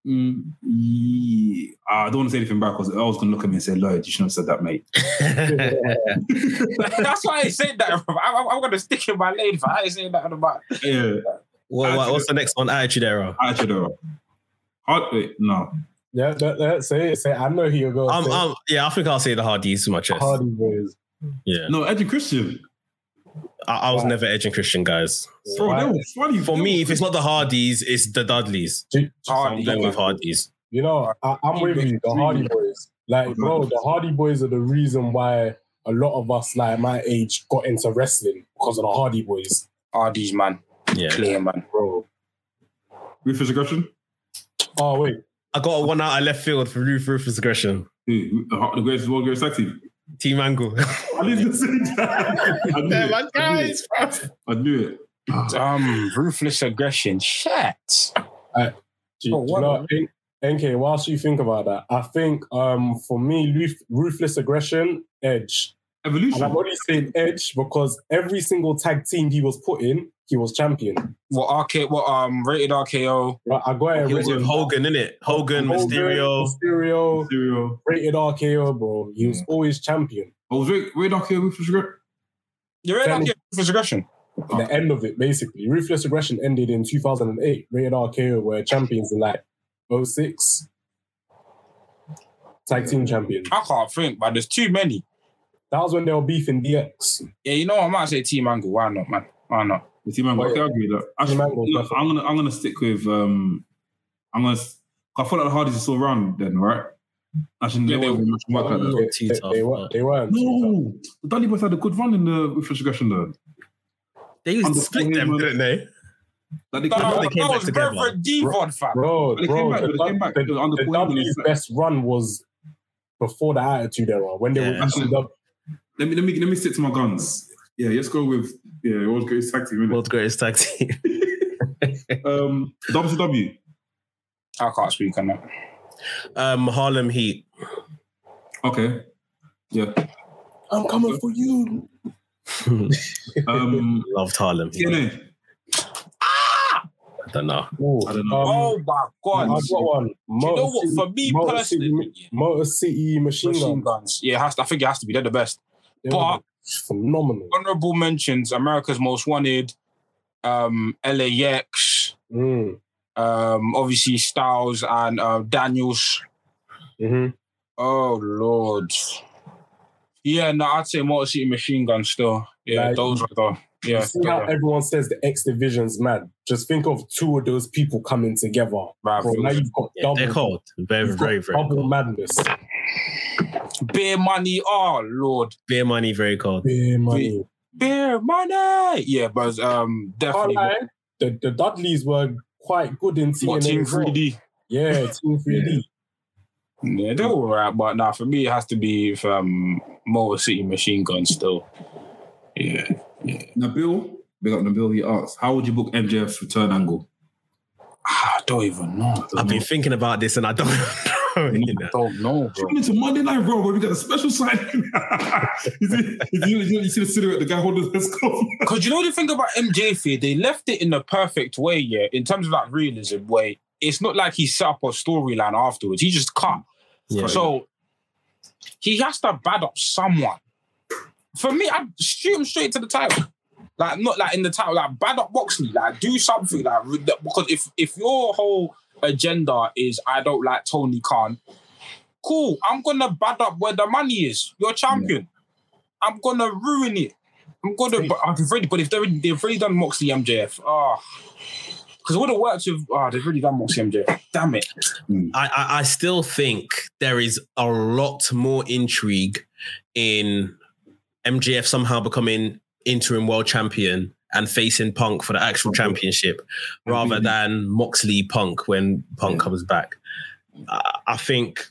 Mm, yeah. I don't want to say anything back because I was gonna look at me and say, "Lloyd, you shouldn't have said that, mate." That's why I said that. Bro. I, I'm gonna stick in my lane. For I ain't saying that about. Yeah, What, what- what's the next one? Attitude Era. actually, though. Hard, wait, no. Yeah, that, that, say it. Say it. I know who you're going I'm, to say. I'm, yeah, I think I'll say the Hardys to my chest. Hardy Boys. Yeah, No, Edge and Christian. I, I was Wow. never Edge and Christian guys. Bro, Why? they were funny. For me, if it's not the Hardys, it's the Dudleys. Do- Hardy. I'm going with Hardys. You know, I, I'm with you. The Hardy Boys. Like, bro, the Hardy Boys are the reason why a lot of us, like my age, got into wrestling because of the Hardy Boys, Are these man? Yeah, Clear man. bro. Ruthless Aggression. Oh wait, I got a one out of left field for Ruth Ruthless Aggression. Who? The greatest world greatest tag team. Team Angle. I didn't say that. I knew They're it. my I knew it. I knew it. Um, ruthless aggression. Shit. do, Oh, what know, NK, whilst you think about that, I think um for me, Ruth, Ruthless Aggression, Edge. Evolution. And I'm only saying Edge because every single tag team he was put in, he was champion. What RK? What um rated RKO? Right, I got it He was with written. Hogan, innit? Hogan, Mysterio. Mysterio, Mysterio. rated RKO, bro. He was always champion. I was Ray, Ray Dark here with Aggression. You rated Then- RKO ruthless aggression? The end of it, basically. Ruthless Aggression ended in 2008. Rated RKO were champions in like 06. Tag team champions. I can't think, but there's too many. That was when they were beefing DX. Yeah, you know what? I might say Team Angle. Why not, man? Why not? The team man, Oh, okay, yeah. I agree with that. Actually, Team Angle, look, definitely. I'm gonna I'm gonna stick with um I'm gonna I feel like the Hardys are still around then, right? Actually, they Yeah, they- weren't much work like that. They, they, they, were, they weren't. No, the Dudley Boys had a good run in the Ruthless Aggression though. They used to split them, didn't they? Like they That, came they back, came back together. Reverend Bro, they bro, came back, the, they came back. the, It the W's best run was before the Attitude Era when they Yeah. were actually Let me let me let me stick to my guns. Yeah, let's go with yeah, it was great tag team. innit? World's greatest tag team. Um, WCW. I can't speak on that. Um, Harlem Heat. Okay. Yeah. I'm coming for you. Um, Loved Harlem Heat. TNA. I don't know. Ooh, I don't know. um, oh my god! I've got one. you know what? For me Motor personally, City, Motor City Machine, machine Gun. guns. Yeah, it has to, I think it has to be. They're the best. They But- were phenomenal. Honorable mentions: America's Most Wanted, um, LAX, Mm. um, obviously Styles and uh, Daniels. hmm Oh lord. Yeah, no, I'd say Motor City Machine Gun still. Yeah, Like- those are the yeah. see how those everyone says the X Division's mad? Just think of two of those people coming together. Bruv, Bro, now you've got Yeah, they're double, cold. Very, you've very, very double cold. madness. Beer money. Oh lord. Beer money, very cold. Beer money. Beer money. Yeah, but um, definitely. lie, the, the Dudleys were quite good in TNA. What Team 3D? Yeah, Team 3D. Yeah, they're all right, but nah, for me it has to be um Motor City Machine Gun still. Yeah. Nabil, big up Nabil, he asked, how would you book MJF's return angle? Ah, I don't even know. I've been thinking about this and I don't know. you I don't know, bro. Coming into Monday Night Raw where we got a special signing. you, see, you, see, you see the silhouette, the guy holding his scarf. Because you know the thing about MJF here, they left it in the perfect way, yeah, in terms of that realism way. It's not like he set up a storyline afterwards. He just cut. Yeah. So he has to bad up someone. For me, I'd shoot him straight to the title. Like not like in the title, like bad up Moxley, like do something like because if if your whole agenda is I don't like Tony Khan, cool. I'm gonna bad up where the money is. You're champion. I'm gonna ruin it. I'm gonna. But I've already, but if they've already, they've already done Moxley MJF, oh, ah. because it would have worked with. Oh, they've already done Moxley MJF. Damn it. Mm. I, I, I still think there is a lot more intrigue in MJF somehow becoming interim world champion and facing Punk for the actual championship rather than Moxley Punk when Punk Yeah. comes back. I, I think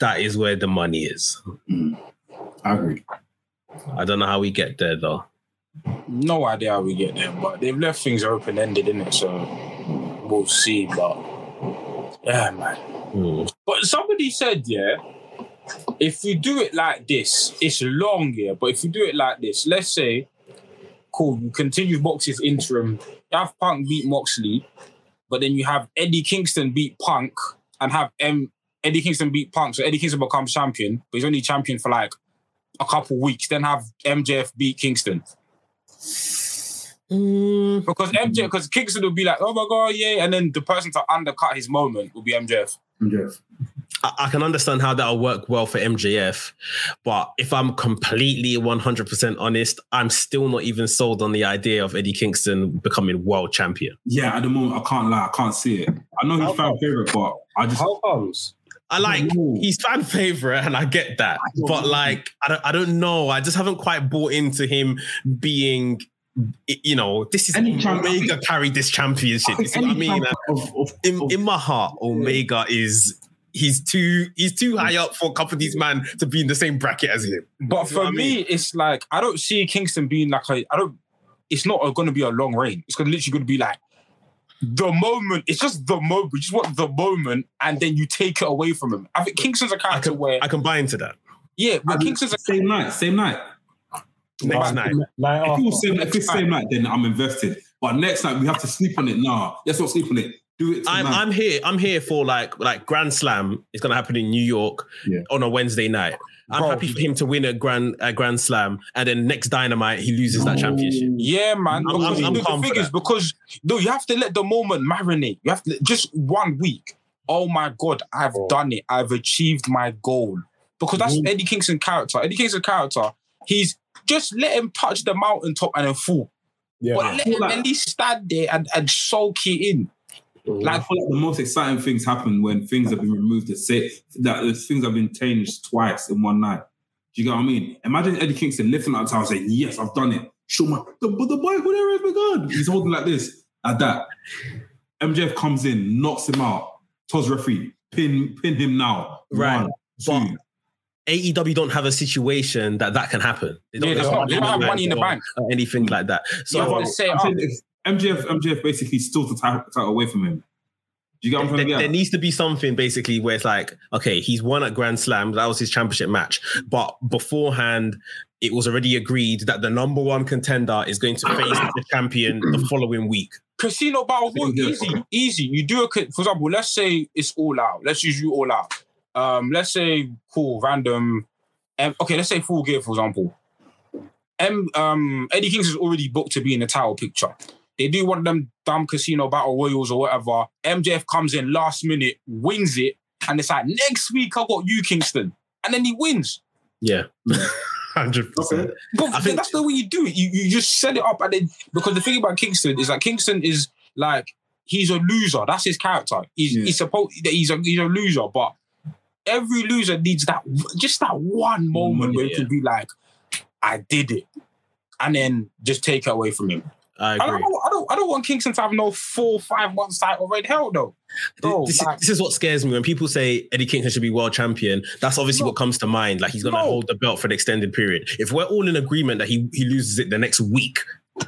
that is where the money is. I agree. I don't know how we get there though. No idea how we get there, but they've left things open ended, in it. So we'll see. But yeah, man. Hmm. But somebody said, yeah, if you do it like this, it's long, yeah. But if you do it like this, let's say, cool, you continue Moxley's interim, you have Punk beat Moxley, but then you have Eddie Kingston beat Punk and have M Eddie Kingston beat Punk, so Eddie Kingston becomes champion, but he's only champion for like a couple weeks. Then have MJF beat Kingston. Mm, Because MJ, because Kingston will be like, oh my god, yeah, and then the person to undercut his moment will be MJF. MJF. I, I can understand how that'll work well for MJF, but if I'm completely 100% honest, I'm still not even sold on the idea of Eddie Kingston becoming world champion. Yeah, at the moment, I can't lie. I can't see it. I know he's fan favorite, but I just. How comes? I like Ooh. he's fan favorite, and I get that, don't but like I don't, I don't know. I just haven't quite bought into him being, you know, this is Any champ- Omega carried this championship. You see what I mean? type of- of- in, of- in my heart, Omega is he's too he's too high up for a couple of these man to be in the same bracket as him. But You know what for I me, it's like I don't see Kingston being like a. I don't. It's not going to be a long reign. It's going to literally going to be like the moment. It's just the moment. You just want the moment, and then you take it away from him. I think Kingston's a character where, I can buy into that. yeah, I but mean, Kingston's a same night, same night. Next Like- night. If it after. was same, if it's same night, then I'm invested. But next night we have to sleep on it. Nah, let's not sleep on it. Do it tonight. I'm I'm here. I'm here for like like Grand Slam. It's gonna happen in New York Yeah. on a Wednesday night. I'm Bro. happy for him to win a grand a Grand Slam, and then next Dynamite he loses that championship. Yeah, man. I'm- Because I'm- I'm the calm thing is, because no, you have to let the moment marinate. You have to just one week. Oh my god, I've Oh. done it. I've achieved my goal. Because that's. Eddie Kingston character. Eddie Kingston character. He's just let him touch the mountaintop and then fall. Yeah. But let him Like- at least stand there and, and soak it in. I feel like the most exciting things happen when things have been removed. That say that the things have been changed twice in one night. Do you get what I mean? Imagine Eddie Kingston lifting out the tower saying, "Yes, I've done it." Show my the, but the boy would never have begun. He's holding like this, like that. MJF comes in, knocks him out. Tells referee, pin pin him now. Right. One, But two. AEW don't have a situation that that can happen. They there's not- they don't have money in the bank. or anything like that. So have But to I'm saying up. if MJF MJF basically steals the title, title away from him. Do you get what I'm There, trying to there needs to be something basically where it's like, okay, he's won at Grand Slam. That was his championship match. But beforehand, it was already agreed that the number one contender is going to face the champion the following week. Casino battle Royal, easy, easy. You do a ca- for example, let's say it's all out. Let's use you all out. Um, let's say cool, random. Um, okay, let's say full gear, for example. M um Eddie Kingston's already booked to be in the title picture. They do one of them dumb casino battle royals or whatever. MJF comes in last minute, wins it, and it's like next week I've got you, Kingston, and then he wins. Yeah. 100%. But I think- that's the way you do it. You, you just set it up and then because the thing about Kingston is that Kingston is like he's a loser. That's his character. He's Yeah. he's supposed he's a he's a loser, but every loser needs that just that one moment where he Yeah. can be like, I did it. And then just take it away from him. I I don't. I don't I don't want Kingston to have no four, five months title red hell though. Bro, this, like- this is what scares me when people say Eddie Kingston should be world champion. That's obviously No. what comes to mind. Like he's going to No. hold the belt for an extended period. If we're all in agreement that he he loses it the next week,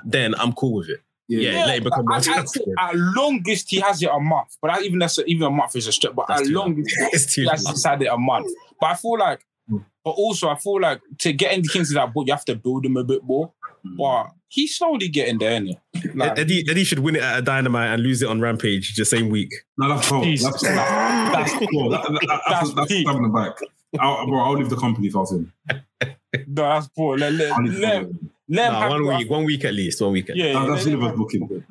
then I'm cool with it. Yeah, let him become I- world I- champion. at longest he has it a month, but that, even that's even a month is a stretch. But That's at longest It's too he has long. just had it a month. But I feel like, mm. but also I feel like to get into Kingston that book, you have to build him a bit more. Mm. But he's slowly getting there, innit? Like, Eddie Eddie should win it at a dynamite and lose it on Rampage the same week. No, that's cool. Jesus. That's, that's cool. That, that, that, That's that's, that's peak. stabbing back. I'll, bro, I'll leave the company if I was him. no, that's poor. Let, let, I'll leave the let, let Nah, one week, one week at least, one week. At Yeah, That- yeah, That's let- booking.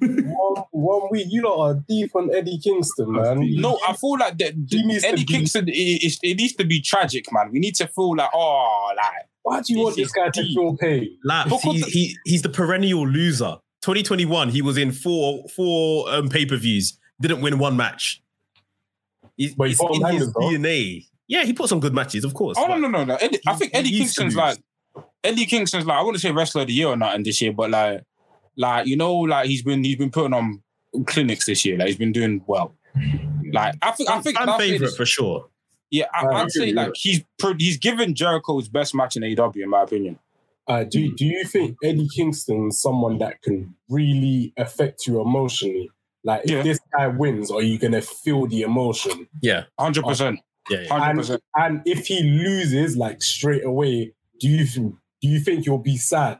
one, one week, you lot are deep on Eddie Kingston, man. No, I feel like that He needs to Eddie Kingston. It, it, it needs to be tragic, man. We need to feel like, oh, like Why do you want This this is guy to deep. feel pain? Like Because he, the- he he's the perennial loser. 2021, he was in four four um, pay per views, didn't win one match. He's, But he it's put in his bangers. DNA. Yeah, he put some good matches, of course. Oh no no no no! Eddie, I think Eddie used Kingston's like Eddie Kingston's like I wouldn't say wrestler of the year or nothing this year, but like like you know like he's been he's been putting on clinics this year. Like he's been doing well. Like I think I think fan I'll favorite for sure. Yeah I, I I'd say agree, like he's pro- he's given Jericho his best match in AEW in my opinion. Uh, do, do you think Eddie Kingston's someone that can really affect you emotionally? Like, if Yeah. this guy wins, are you going to feel the emotion? Yeah, Hundred percent, yeah, yeah. hundred And, percent. and if he loses, like, straight away, do you do you think you'll be sad?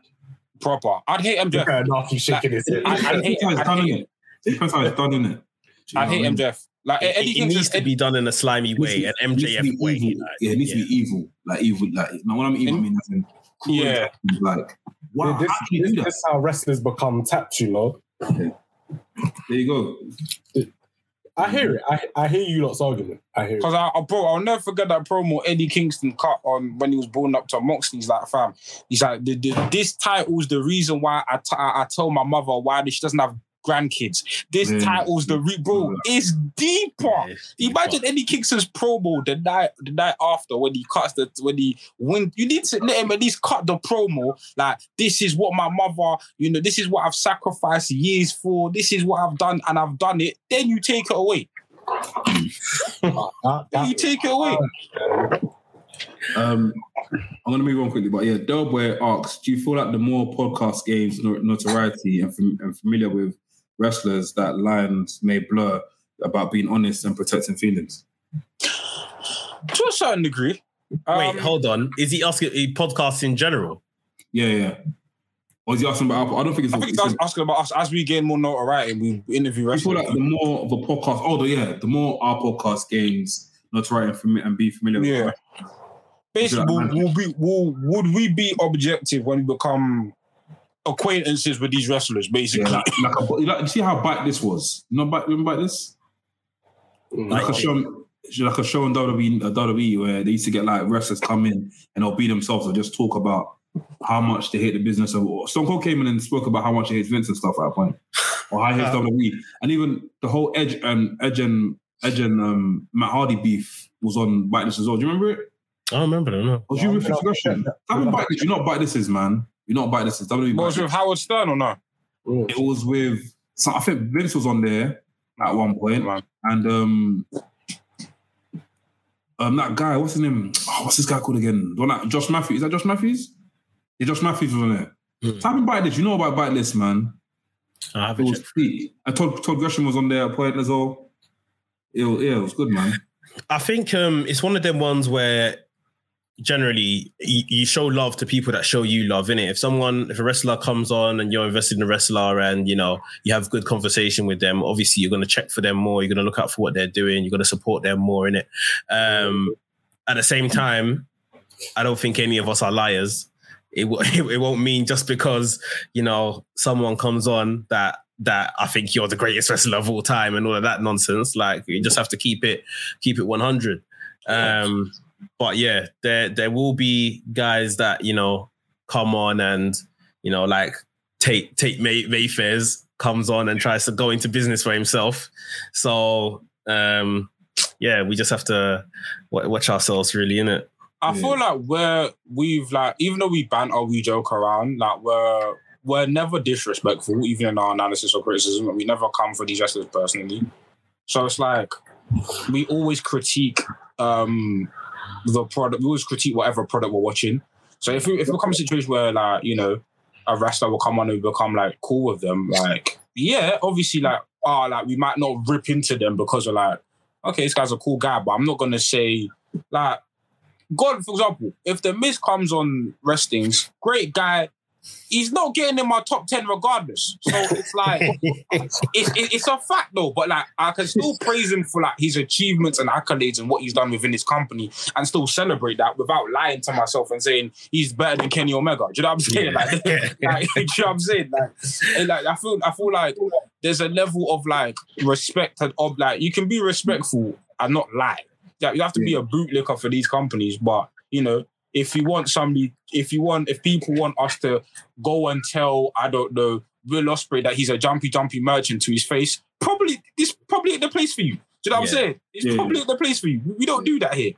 Proper. I'd hate MJF. Fair enough, he's shaking his head. I- I It hate- depends I how done, hate? It depends how it's done, innit? I know hate what I? MJF. Like It, Eddie it needs Kingston. to be done in a slimy way, to- an it needs to MJF be way. evil. like, yeah, it needs yeah. to be evil, like evil. Like now, when I'm evil, I mean, as in cruel. Yeah. Like, wow, this, how this, this is how wrestlers become tapped, you know. There you go. I hear it. I, I hear you lot's argument. I hear it. Because I, I, bro, I'll never forget that promo Eddie Kingston cut on when he was born up to Moxley. He's like, fam, he's like, the, the, this title's the reason why I, t- I, I told my mother why she doesn't have grandkids. This Mm. title's the re- bro. It's deeper. Yeah, it's deeper. Imagine Eddie Kingston's promo the night the night after when he cuts the when he when You need to let him at least cut the promo. Like this is what my mother, you know, this is what I've sacrificed years for. This is what I've done, and I've done it. Then you take it away. That- Then you take it away. Um, I'm gonna move on quickly, but yeah, Delboy asks: Do you feel like the more podcast gains no- notoriety and, fam- and familiar with wrestlers, that lines may blur about being honest and protecting feelings? to a certain degree. Wait, Um, hold on. Is he asking a podcast in general? Yeah, yeah. Or is he asking about? Our, I don't think it's. I think it's that's asking about us as we gain more notoriety. We interview I feel like the more of a podcast, oh the- yeah, the more our podcast gains notoriety and, fami- and be familiar with. Yeah. Basically, Yeah. will, will be, will, would we be objective when we become acquaintances with these wrestlers? Yeah, Basically, like, like, a, like, see how bite this was? You know, bite, remember bite this? Like a show, like a show in WWE, uh, WWE where they used to get like wrestlers come in and they'll be themselves or just talk about how much they hate the business of. Stone Cold came in and spoke about how much he hates Vince and stuff at that point, or how he hates WWE, and even the whole Edge and Edge and Edge and um, Matt Hardy beef was on Byte This as well. Do you remember it? I don't remember them. No. Was you with discussion? Type in Byte This. You know what Byte This is, man. You know what Byte This is. WWE. What Bite was This. with Howard Stern or no? Mm. It was with. So I think Vince was on there at one point, Man. and um, um, that guy, what's his name? Oh, what's this guy called again? The one that Josh Matthews. Is that Josh Matthews? Yeah, Josh Matthews was on there. Hmm. Type in Byte This. You know about Byte This, man. I It haven't was checked. I told Todd Grisham was on there at point as well. It was, yeah, it was good, man. I think um, it's one of them ones where generally you, show love to people that show you love in it. If someone, if a wrestler comes on and you're invested in the wrestler and you know you have good conversation with them, obviously you're going to check for them more. You're going to look out for what they're doing. You're going to support them more in it. Um, at the same time, I don't think any of us are liars. It, w- it won't mean just because you know someone comes on that that I think you're the greatest wrestler of all time and all of that nonsense. Like you just have to keep it keep it 100. Um, but yeah, there there will be guys that you know come on and you know like take Tate May, Mayfairs comes on and tries to go into business for himself. So um, yeah, we just have to wa- watch ourselves really in it. I Yeah. feel like we're we've like even though we banter, we joke around, like we're we're never disrespectful, even in our analysis or criticism. We never come for these wrestlers personally. So it's like we always critique um the product. We always critique whatever product we're watching. So if we, if it becomes a situation where like you know a wrestler will come on and become like cool with them, like yeah, obviously like oh like we might not rip into them because we're like okay this guy's a cool guy, but I'm not gonna say like God, for example, if the Miz comes on wrestling's great guy, he's not getting in my top ten regardless. So it's like it's it, it's a fact though. But like I can still praise him for like his achievements and accolades and what he's done within his company, and still celebrate that without lying to myself and saying he's better than Kenny Omega. Do you know what I'm saying? Like, like, do you know what I'm saying? Like, like I feel I feel like there's a level of like respect and of like you can be respectful and not lie. Like, you have to be a bootlicker for these companies, but you know, if you want somebody, if you want, if people want us to go and tell, I don't know, Will Ospreay that he's a jumpy, jumpy merchant to his face, probably this probably ain't the place for you. Do you know what Yeah. I'm saying? It's Yeah. probably ain't the place for you. We don't do that here.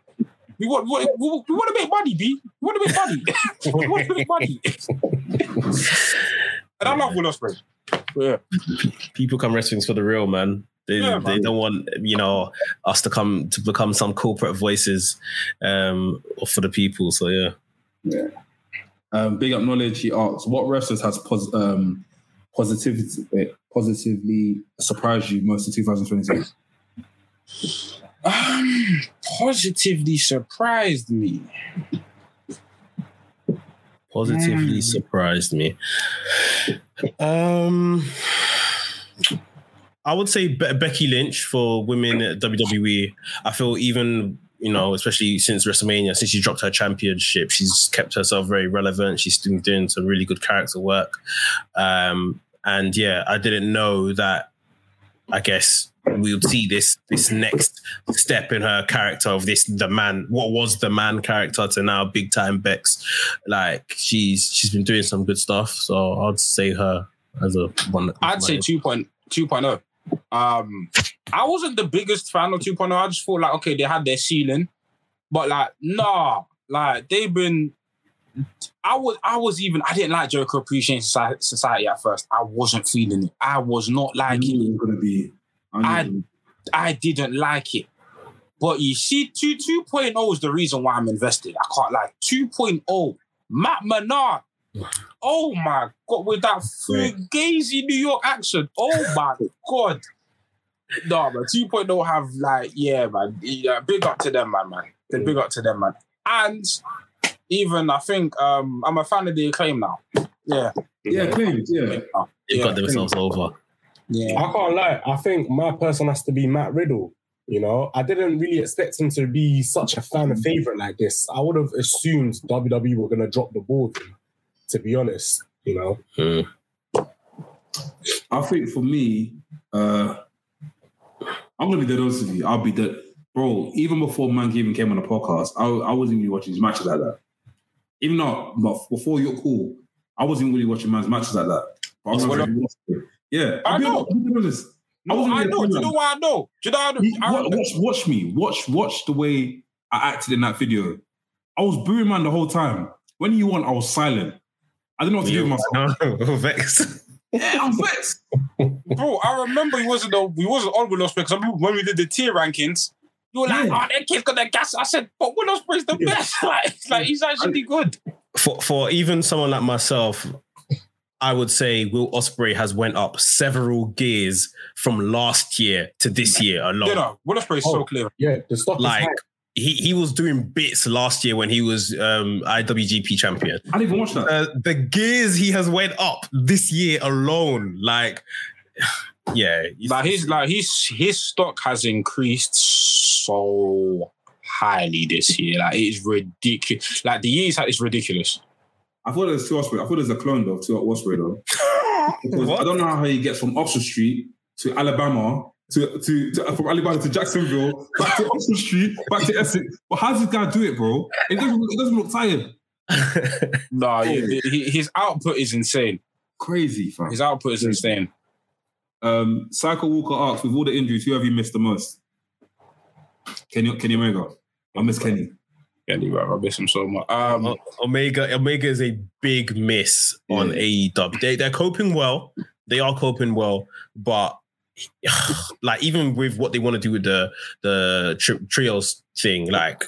We want, we, we, we want to make money, B. We want to make money. we want to make money. and I love Will Ospreay. Yeah. People come wrestling for the real man. They, Yeah, they don't want you know us to come to become some corporate voices um, for the people. So yeah. Um, big up knowledge. He asks, "What wrestlers has pos- um, positivity positively surprised you most in 2022?" Um, positively surprised me. positively Mm. surprised me. Um, I would say Be- Becky Lynch for women at WWE. I feel even you know, especially since WrestleMania, since she dropped her championship, she's kept herself very relevant. She's been doing some really good character work. Um, and yeah, I didn't know that. I guess we'll see this this next step in her character of this the man what was the man character to now big time Bex like she's she's been doing some good stuff so I'd say her as a one I'd say 2.0. 2.0. Um, I wasn't the biggest fan of 2.0. I just thought like, okay, they had their ceiling, but like, nah, like they've been. I was, I was even, I didn't like Jericho Appreciation Society, at first. I wasn't feeling it. I was not liking it. it gonna be. I I- I didn't like it. But you see, 2, 2.0 is the reason why I'm invested. I can't lie. 2.0, Matt Menard. Oh my God, with that fugazi New York accent. Oh my God. No, man. 2.0 have like, yeah, man. Yeah, big up to them, man, man. They're big up to them, man. And even, I think, um, I'm a fan of the acclaim now. Yeah. yeah, claims. Yeah, they've Yeah. got themselves over Yeah. I can't lie. I think my person has to be Matt Riddle. You know, I didn't really expect him to be such a fan favorite like this. I would have assumed WWE were going to drop the ball. With him, To be honest, you know, Hmm. I think for me, uh, I'm gonna be dead honest with you. I'll be dead, bro. Even before Man even came on the podcast, I, I wasn't really watching his matches like that. Even though, but before your call, I wasn't really watching man's matches like that. But I It's was well- yeah, I I'll be know. honest, I'll. No, wasn't I know. fan Do you of know why I know? Do you know? how- You- I, wa- watch, watch me. Watch, watch the way I acted in that video. I was booing man the whole time. When you won, I was silent. I didn't know what to do with myself. no vexed Yeah, I'm vexed. Bro, I remember he wasn't the, we wasn't on Will Ospreay because when we did the tier rankings, you were like, Yeah. "Oh, that kid's got that gas." I said, "But Will Ospreay's the Yeah. best. like, like he's actually good." for for even someone like myself I would say Will Ospreay has went up several gears from last year to this year alone. You know, Will Ospreay is so Oh. clear. Yeah, the stock Like is high. He he was doing bits last year when he was um, IWGP champion. I didn't even watch that. Uh, the gears he has went up this year alone, like yeah, Like his like his his stock has increased so highly this year. Like it's ridiculous. Like the years had it's ridiculous. I thought it was two Ospreay. I thought it was a clone though, two Ospreay though. Because I don't know how he gets from Oxford Street to Alabama to, to, to from Alabama to Jacksonville, back to Oxford Street, back to Essex. But how does this guy do it, bro? It doesn't, it doesn't look tired. No, yeah, he- his output is insane. Crazy, fam. His output is insane. Um, Cycle Walker asks, with all the injuries, who have you missed the most? Kenny, Kenny Omega. I miss Kenny. Yeah, you right. I miss him so much. Um, Omega Omega is a big miss on AEW. They they're coping well. They are coping well, but like even with what they want to do with the the tri- trios thing, like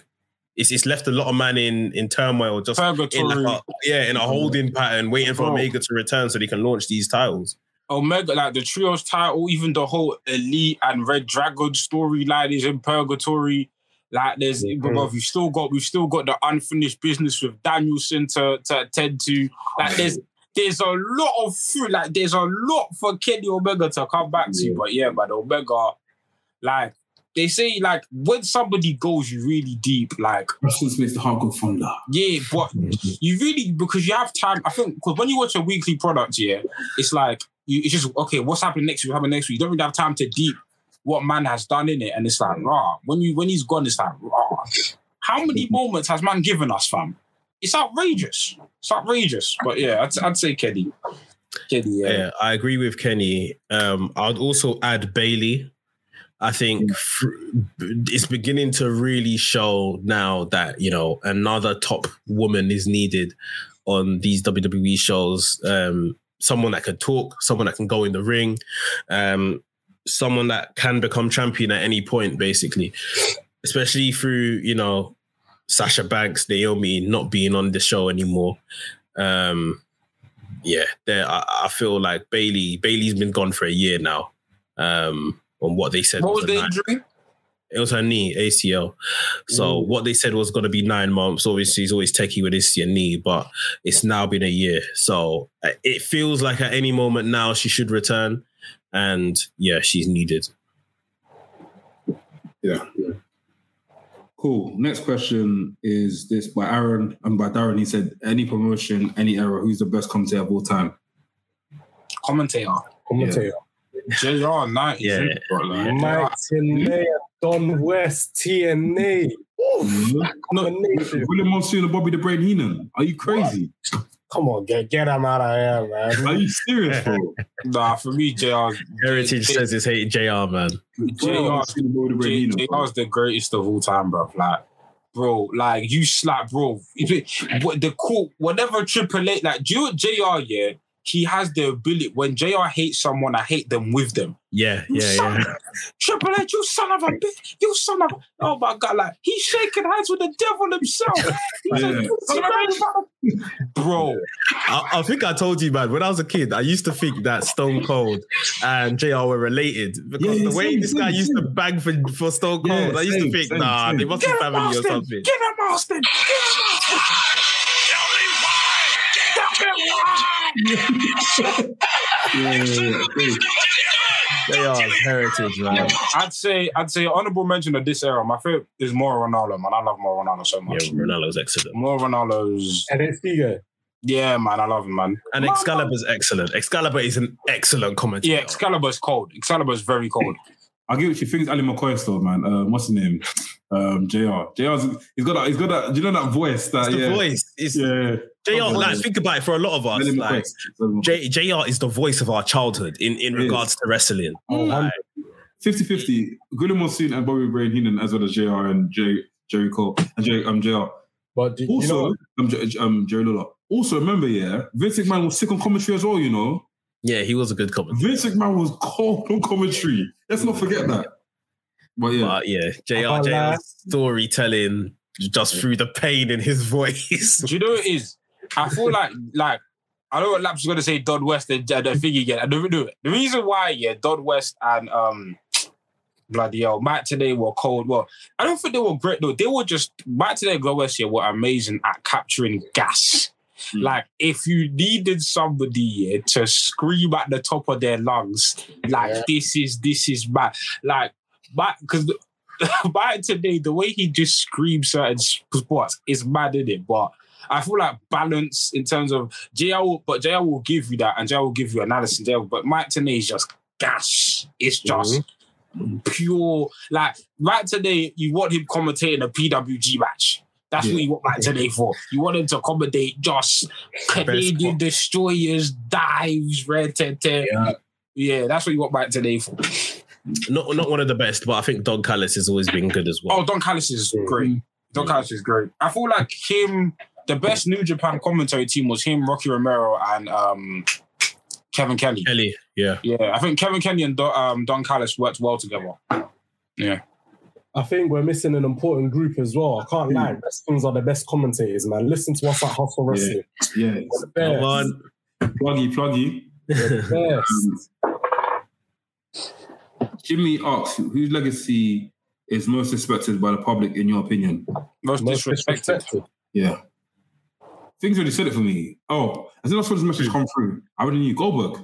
it's it's left a lot of man in in turmoil, just in like a, yeah, in a holding pattern, waiting for Bro. Omega to return so they can launch these titles. Omega, like the trios title, even the whole Elite and reDRagon storyline is in purgatory. Like there's, Mhm. bruv, we've still got we've still got the unfinished business with Danielson to, to attend to. Like there's there's a lot of fruit. Like there's a lot for Kenny Omega to come back to. Yeah. But yeah, but Omega, like they say, like when somebody goes really deep, like Russell Smith, the thunder. yeah, but you really because you have time. I think because when you watch a weekly product, yeah, it's like you it's just okay. What's happening next week? What's happening next week? You don't really have time to deep what man has done in it, and it's like rah. When you when he's gone, it's like rah. How many moments has man given us, fam? It's outrageous. It's outrageous. But yeah, I'd, I'd say Kenny. Kenny, yeah. Yeah, I agree with Kenny. Um, I'd also add Bayley. I think it's beginning to really show now that you know another top woman is needed on these WWE shows. Um, someone that can talk, someone that can go in the ring, um, someone that can become champion at any point, basically. Especially through you know Sasha Banks, Naomi not being on the show anymore. Um, yeah, there I, I feel like Bayley Bayley's been gone for a year now. Um, on what they said What was was the nine- injury? it was her knee ACL. So what they said was going to be nine months. Obviously, he's always techie with his your knee, but it's now been a year. So uh, it feels like at any moment now she should return, and yeah, she's needed. yeah. Yeah. Cool. Next question is this by Aaron and by Darren. He said, "Any promotion, any era, who's the best commentator of all time?" Commentator. Commentator. JR 90. Yeah. Like, Mike Tenay, Don West, TNA. Oof, combination. William Monsoon and Bobby the Brain Heenan. Are you crazy? Come on, get get him out of here, man. Are you serious, bro? Nah, for me, JR. Heritage says it's hating JR man. William Monsoon and the J- JR's the greatest of all time, bro. Like, bro, like you slap, bro. It- What the cool, whatever Triple H, like, do you know what JR, yeah, he has the ability. When JR hates someone, I hate them with them. Yeah, You yeah, son yeah. Triple H, you son of a bitch, you son of a, oh my god, like he's shaking hands with the devil himself. He's Yeah. like, "You son of a-" bro. I, I think I told you, man. When I was a kid, I used to think that Stone Cold and JR were related because Yeah, the way same, this guy same, used to bang for, for Stone Cold, Yeah, I used to think, nah, they must be family or something. Get him, Austin. Get him, Austin. Why. Yeah, yeah, yeah. Crazy. JR's heritage, man. I'd say I'd say honorable mention of this era. My favorite is Mauro Ranallo, man. I love Mauro Ranallo so much. Yeah, much. Ranallo's excellent. Mauro Ranallo's NXT guy. yeah, man. I love him, man. And Excalibur's excellent. Excalibur is an excellent commentator. Yeah, Excalibur's cold. Excalibur's very cold. I'll give it to you. Things Ali McCoy still, man. Um, what's his name? Um, Jr. Jr's he's got that. He's got that. Do you know that voice? That It's the yeah, voice. It's yeah. JR, like, think about it for a lot of us. Like, J, JR is the voice of our childhood in, in It is. regards to wrestling. Oh, Like, 50-50. William Monsoon and Bobby Brain Heenan, as well as Jr. and J, Jerry Cole and J, um, Jr. But do, you Also, know, um, J, um, Jerry Lawler. Also, remember, yeah, Vince McMahon was sick on commentary as well. You know, yeah, he was a good commentator. Vince McMahon was cold on commentary. Let's not forget that. But yeah, But yeah, JR, can't storytelling just through the pain in his voice. Do you know what it is? I feel like like I don't know what Laps is gonna say. Don West and uh, the thing again. I don't do it. The reason why, yeah, Don West and um, bloody hell, Mike Tenay were cold. Well, I don't think they were great though. They were just Mike Tenay, and Don West here were amazing at capturing gas. Mm. Like if you needed somebody yeah, to scream at the top of their lungs, like Yeah. this is this is bad. Like, but because by today, the way he just screams certain spots is mad in it. But I feel like balance in terms of JL, will- but JL will give you that, and JL will give you analysis. JL, but Mike Tenay is just gash. It's just mm-hmm. pure. Like Mike Tenay, you want him commentating a PWG match. That's what you want Mike Tenay for. You want him to accommodate just Canadian destroyers, dives, red tete. Yeah. Yeah, that's what you want Mike Tenay for. Not not one of the best, but I think Don Callis has always been good as well. Oh, Don Callis is great. Don Callis is great. I feel like him, the best New Japan commentary team was him, Rocky Romero, and um, Kevin Kelly. Kelly, yeah. Yeah, I think Kevin Kelly and Don, um, Don Callis worked well together. Yeah. I think we're missing an important group as well. I can't lie. Wrestlers are the best commentators, man. Listen to us at Hustle Wrestling. Yeah. We're the Come on. Pluggy, pluggy. Yes. Jimmy asks, whose legacy is most respected by the public, in your opinion? Most, Most disrespected. disrespected. Yeah. Things already said it for me. Oh, as soon as I saw this message come through, I already knew Goldberg.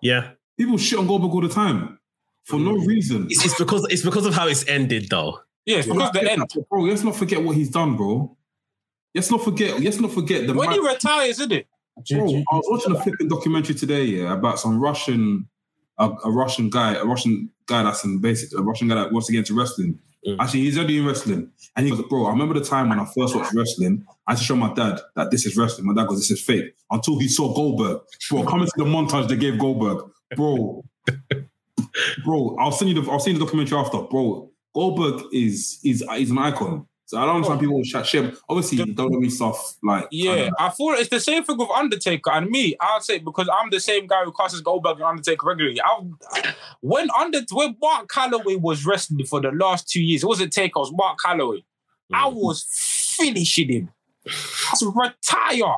Yeah. People shit on Goldberg all the time for no mm. reason. It's, it's because it's because of how it's ended though. Yeah, it's because the end. Bro, let's not forget what he's done, bro. Let's not forget. Let's not forget the When man- he retires, isn't it? Bro, I was watching a flipping documentary today, yeah, about some Russian, a, a Russian guy, a Russian guy that's in basic, a Russian guy that wants to get into wrestling. Mm. Actually, he's already in wrestling, and he goes, "Bro, I remember the time when I first watched wrestling. I had to show my dad that this is wrestling. My dad goes, "This is fake." Until he saw Goldberg, bro. Coming to the montage they gave Goldberg, bro. bro, I'll send you the I'll send you the documentary after, bro. Goldberg is is is an icon. So I don't understand oh. people who chat shit. Obviously, WWE stuff like Yeah, I thought it's the same thing with Undertaker and me. I'll say because I'm the same guy who classes Goldberg and Undertaker regularly. I, when under when Mark Calloway was wrestling for the last two years, it wasn't Taker, it was Mark Calloway. Mm. I was finishing him. I was retire.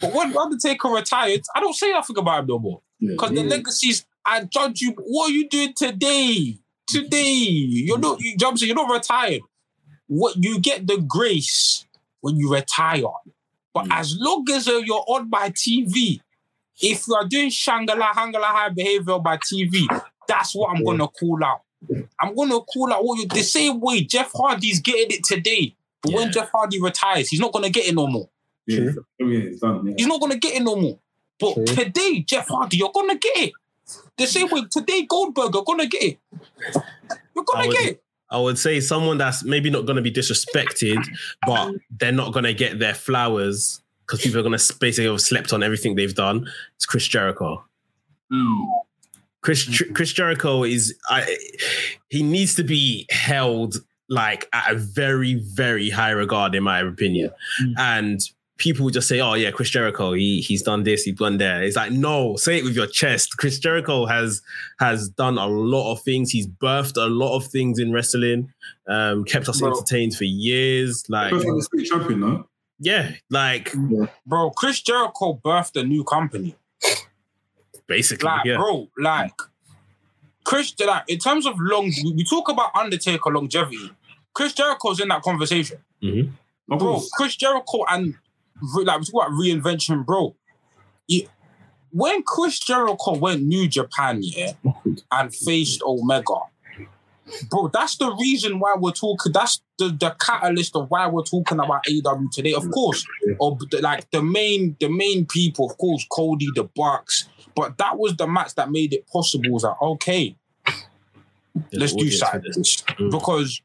But when Undertaker retired, I don't say nothing about him no more. Yeah. Because the legacies, I judge you. What are you doing today? Today, you're not. You jump. You're not retired. What you get the grace when you retire. But Mm. as long as uh, you're on my TV, if you are doing Shangala Hangala high behavior by TV, that's what I'm gonna call out. I'm gonna call out what you the same way Jeff Hardy's getting it today. But when Jeff Hardy retires, he's not gonna get it no more. yeah, yeah, done. Yeah. He's not gonna get it no more. But True. today, Jeff Hardy, you're gonna get it. The same way today, Goldberg, you're gonna get it. You're gonna would- get it. I would say someone that's maybe not going to be disrespected, but they're not going to get their flowers because people are going to basically have slept on everything they've done. It's Chris Jericho. Mm. Chris Chris Jericho is I, he needs to be held like at a very very high regard in my opinion, Mm. and people would just say, "Oh yeah, Chris Jericho, he he's done this, he's done that." It's like no, say it with your chest. Chris Jericho has has done a lot of things. He's birthed a lot of things in wrestling. Um, kept us Bro. entertained for years. Like First one, state champion, no? yeah, like Bro, Chris Jericho birthed a new company. basically Like, yeah. bro, like Chris, like in terms of long, we we talk about Undertaker longevity. Chris Jericho's in that conversation, Of bro. Chris Jericho and re- like we talk about reinvention, bro. He- when Chris Jericho went New Japan, yeah, and faced Omega, bro, that's the reason why we're talking. That's the, the catalyst of why we're talking about AEW today. Of course, or the- like the main the main people, of course, Cody, the Bucks. But that was the match that made it possible. It was like, okay, There's let's do audience for something. this. Mm. Because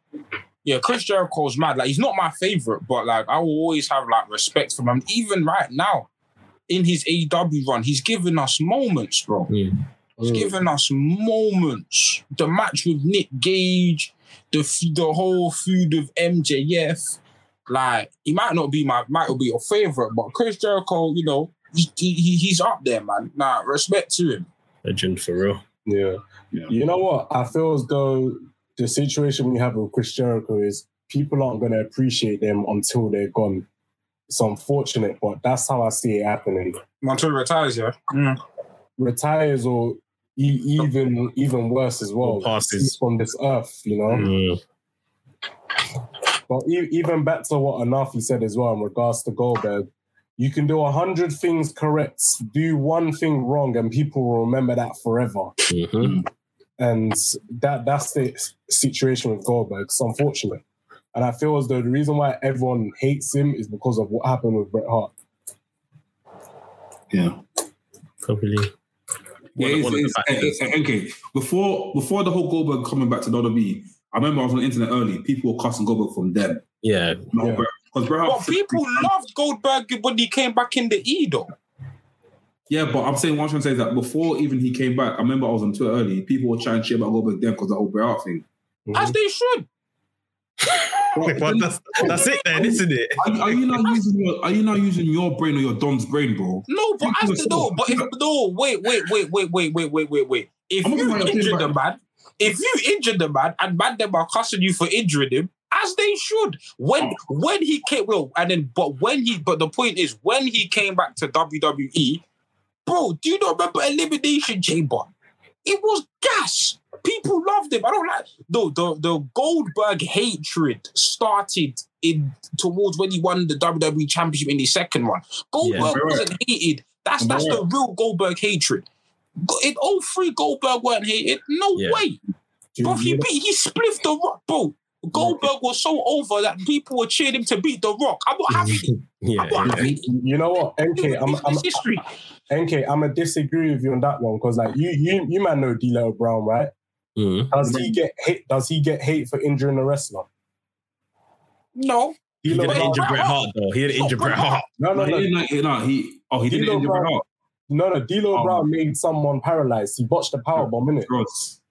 yeah, Chris Jericho's mad. Like he's not my favorite, but like I will always have like respect for him. Even right now, in his AEW run, he's given us moments, bro. Mm. He's given us moments. The match with Nick Gage, the f- the whole feud with MJF. Like he might not be my might not be your favorite, but Chris Jericho, you know, he, he, he's up there, man. Nah, respect to him. Legend for real. Yeah. Yeah. You know what? I feel as though the situation we have with Chris Jericho is people aren't going to appreciate them until they're gone. it's unfortunate, but that's how I see it happening. Montoya retires, yeah. Mm. Retires or e- even even worse as well. Or passes. He's from this earth, you know. Mm. But e- even back to what Anafi said as well in regards to Goldberg, you can do a hundred things correct, do one thing wrong, and people will remember that forever. Mhm. And that that's the situation with Goldberg. It's unfortunate. And I feel as though the reason why everyone hates him is because of what happened with Bret Hart. Yeah. Probably. Yeah, One- it's, the it's, factors. eh, okay. Before before the whole Goldberg coming back to WWE, I remember I was on the internet early. People were cussing Goldberg from them. Yeah. Yeah. Because Bret But Hart- people loved Goldberg when he came back in the E, though. Yeah, but I'm saying what I'm trying to say is that before even he came back, I remember I was on Twitter early. People were chatting shit about Goldberg then because the whole Bret Hart thing. As they should. But Well, that's, that's it then, isn't it? Are, are you not using your Are you not using your brain or your Don's brain, bro? No, but People as the no, but if no, wait, wait, wait, wait, wait, wait, wait, wait, wait. If I'm you not gonna injure the man, if you injure the man and man them are cussing you for injuring him, as they should. When oh. when he came, well, and then but when he, but the point is when he came back to WWE, bro, do you not remember Elimination Chamber? It was gas. People loved him. I don't like no the the Goldberg hatred started in towards when he won the WWE Championship in the second one. Goldberg Yeah. wasn't hated. That's that's the real Goldberg hatred. Go- In 03, Goldberg weren't hated. No Yeah. way. Do Bro, he you- beat, he spliffed the rock, bro. Goldberg was so over that people were cheering him to beat the rock. I'm not having it. Yeah. I'm not having it. you know what, NK, I'm, I'm, It's history. NK, I'm gonna disagree with you on that one because, like, you, you, you man know D'Lo Brown, right? Mm. Does he get hate? Does he get hate for injuring a wrestler? No. He D'Lo didn't injure Bret Hart though. He didn't injure Bret Hart. No, no, No, no, he didn't. No, he. Oh, he didn't injure Bret Hart. no, no. D'Lo Oh. Brown made someone paralyzed. He botched the power bomb, innit? Gross.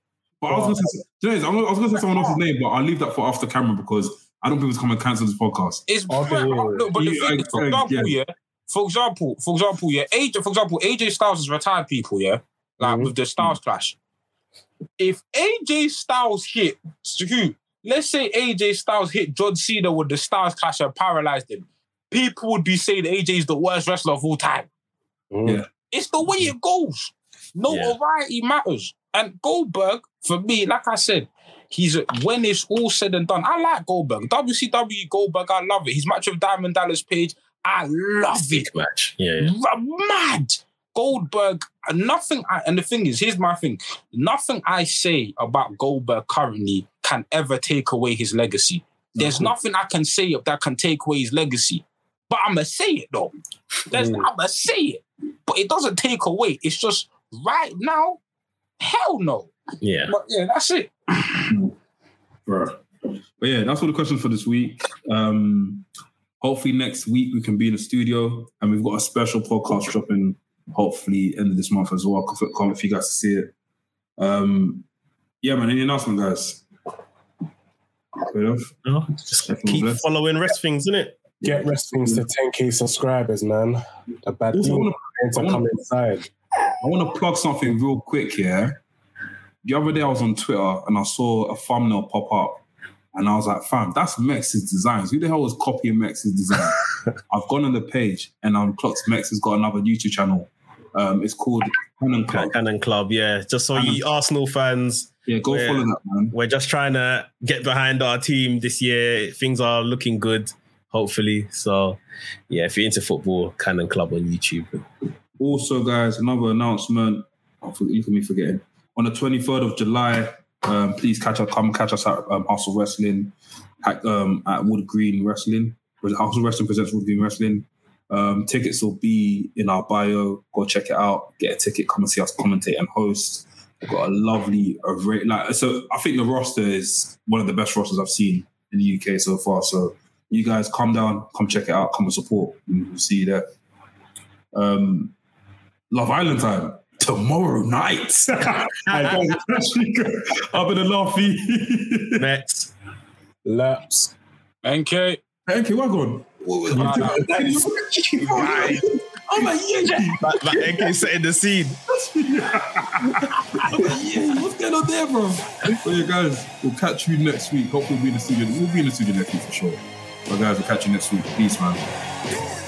But I was going to say, do you know, I was going to say someone else's name, but I'll leave that for after camera because I don't think it's coming to cancel this podcast. It's Okay, Bret yeah, Hart. yeah. No, but the You- thing is, for example, yeah. yeah. For example, for example, yeah, AJ, for example, AJ Styles has retired people, yeah, like Mhm. with the Styles clash. If AJ Styles hit who, let's say AJ Styles hit John Cena with the Styles clash and paralyzed him, people would be saying AJ is the worst wrestler of all time. Mm. Yeah. It's the way it goes. Notoriety matters. And Goldberg, for me, like I said, he's when it's all said and done. I like Goldberg. WCW Goldberg, I love it. His match with Diamond Dallas Page, I love it. Match. Yeah. yeah. Mad. Goldberg, nothing. I, and the thing is, here's my thing. Nothing I say about Goldberg currently can ever take away his legacy. There's nothing I can say that can take away his legacy. But I'm gonna say it though. There's, Mm. I'm gonna say it. But it doesn't take away. It's just right now. Hell no. Yeah. But yeah, that's it. Bro. But yeah, that's all the questions for this week. Um, hopefully next week we can be in the studio and we've got a special podcast dropping hopefully end of this month as well. Can't can't wait for you guys to see it. Um, yeah, man. Any announcement, guys? Enough. No, just Definitely keep blessed. following rest things, isn't it? Get wrestling to 10k subscribers, man. The bad Also, I team wanna- to I wanna- come inside. I want to plug something real quick here. The other day I was on Twitter and I saw a thumbnail pop up. And I was like, fam, that's Mex's designs. Who the hell was copying Mex's design? I've gone on the page and I'm clocked Mex has got another YouTube channel. Um, it's called Cannon Club. Cannon Club, yeah. Just so you Arsenal fans, Yeah, go follow that, man. we're just trying to get behind our team this year. Things are looking good, hopefully. So, yeah, if you're into football, Cannon Club on YouTube. Also, guys, another announcement. Oh, for- look at forgetting. On the 23rd of July, um, please catch us, come catch us at um, of Wrestling, at, um, at Wood Green Wrestling. Of Wrestling presents Wood Green Wrestling. Um, tickets will be in our bio. Go check it out. Get a ticket. Come and see us commentate and host. We've got a lovely array. Like so, I think the roster is one of the best rosters I've seen in the UK so far. So, you guys, come down, come check it out, come and support. We'll see you there. Um, Love Island time tomorrow night. I've been a laughy. Next. Laps. NK. okay, what going? I'm like, yeah, Like, like NK setting the scene. I'm like, yeah, what's going on there, bro? But yeah, guys, we'll catch you next week. Hopefully, we'll be in the studio. We'll be in the studio next week for sure. But guys, we'll catch you next week. Peace, man.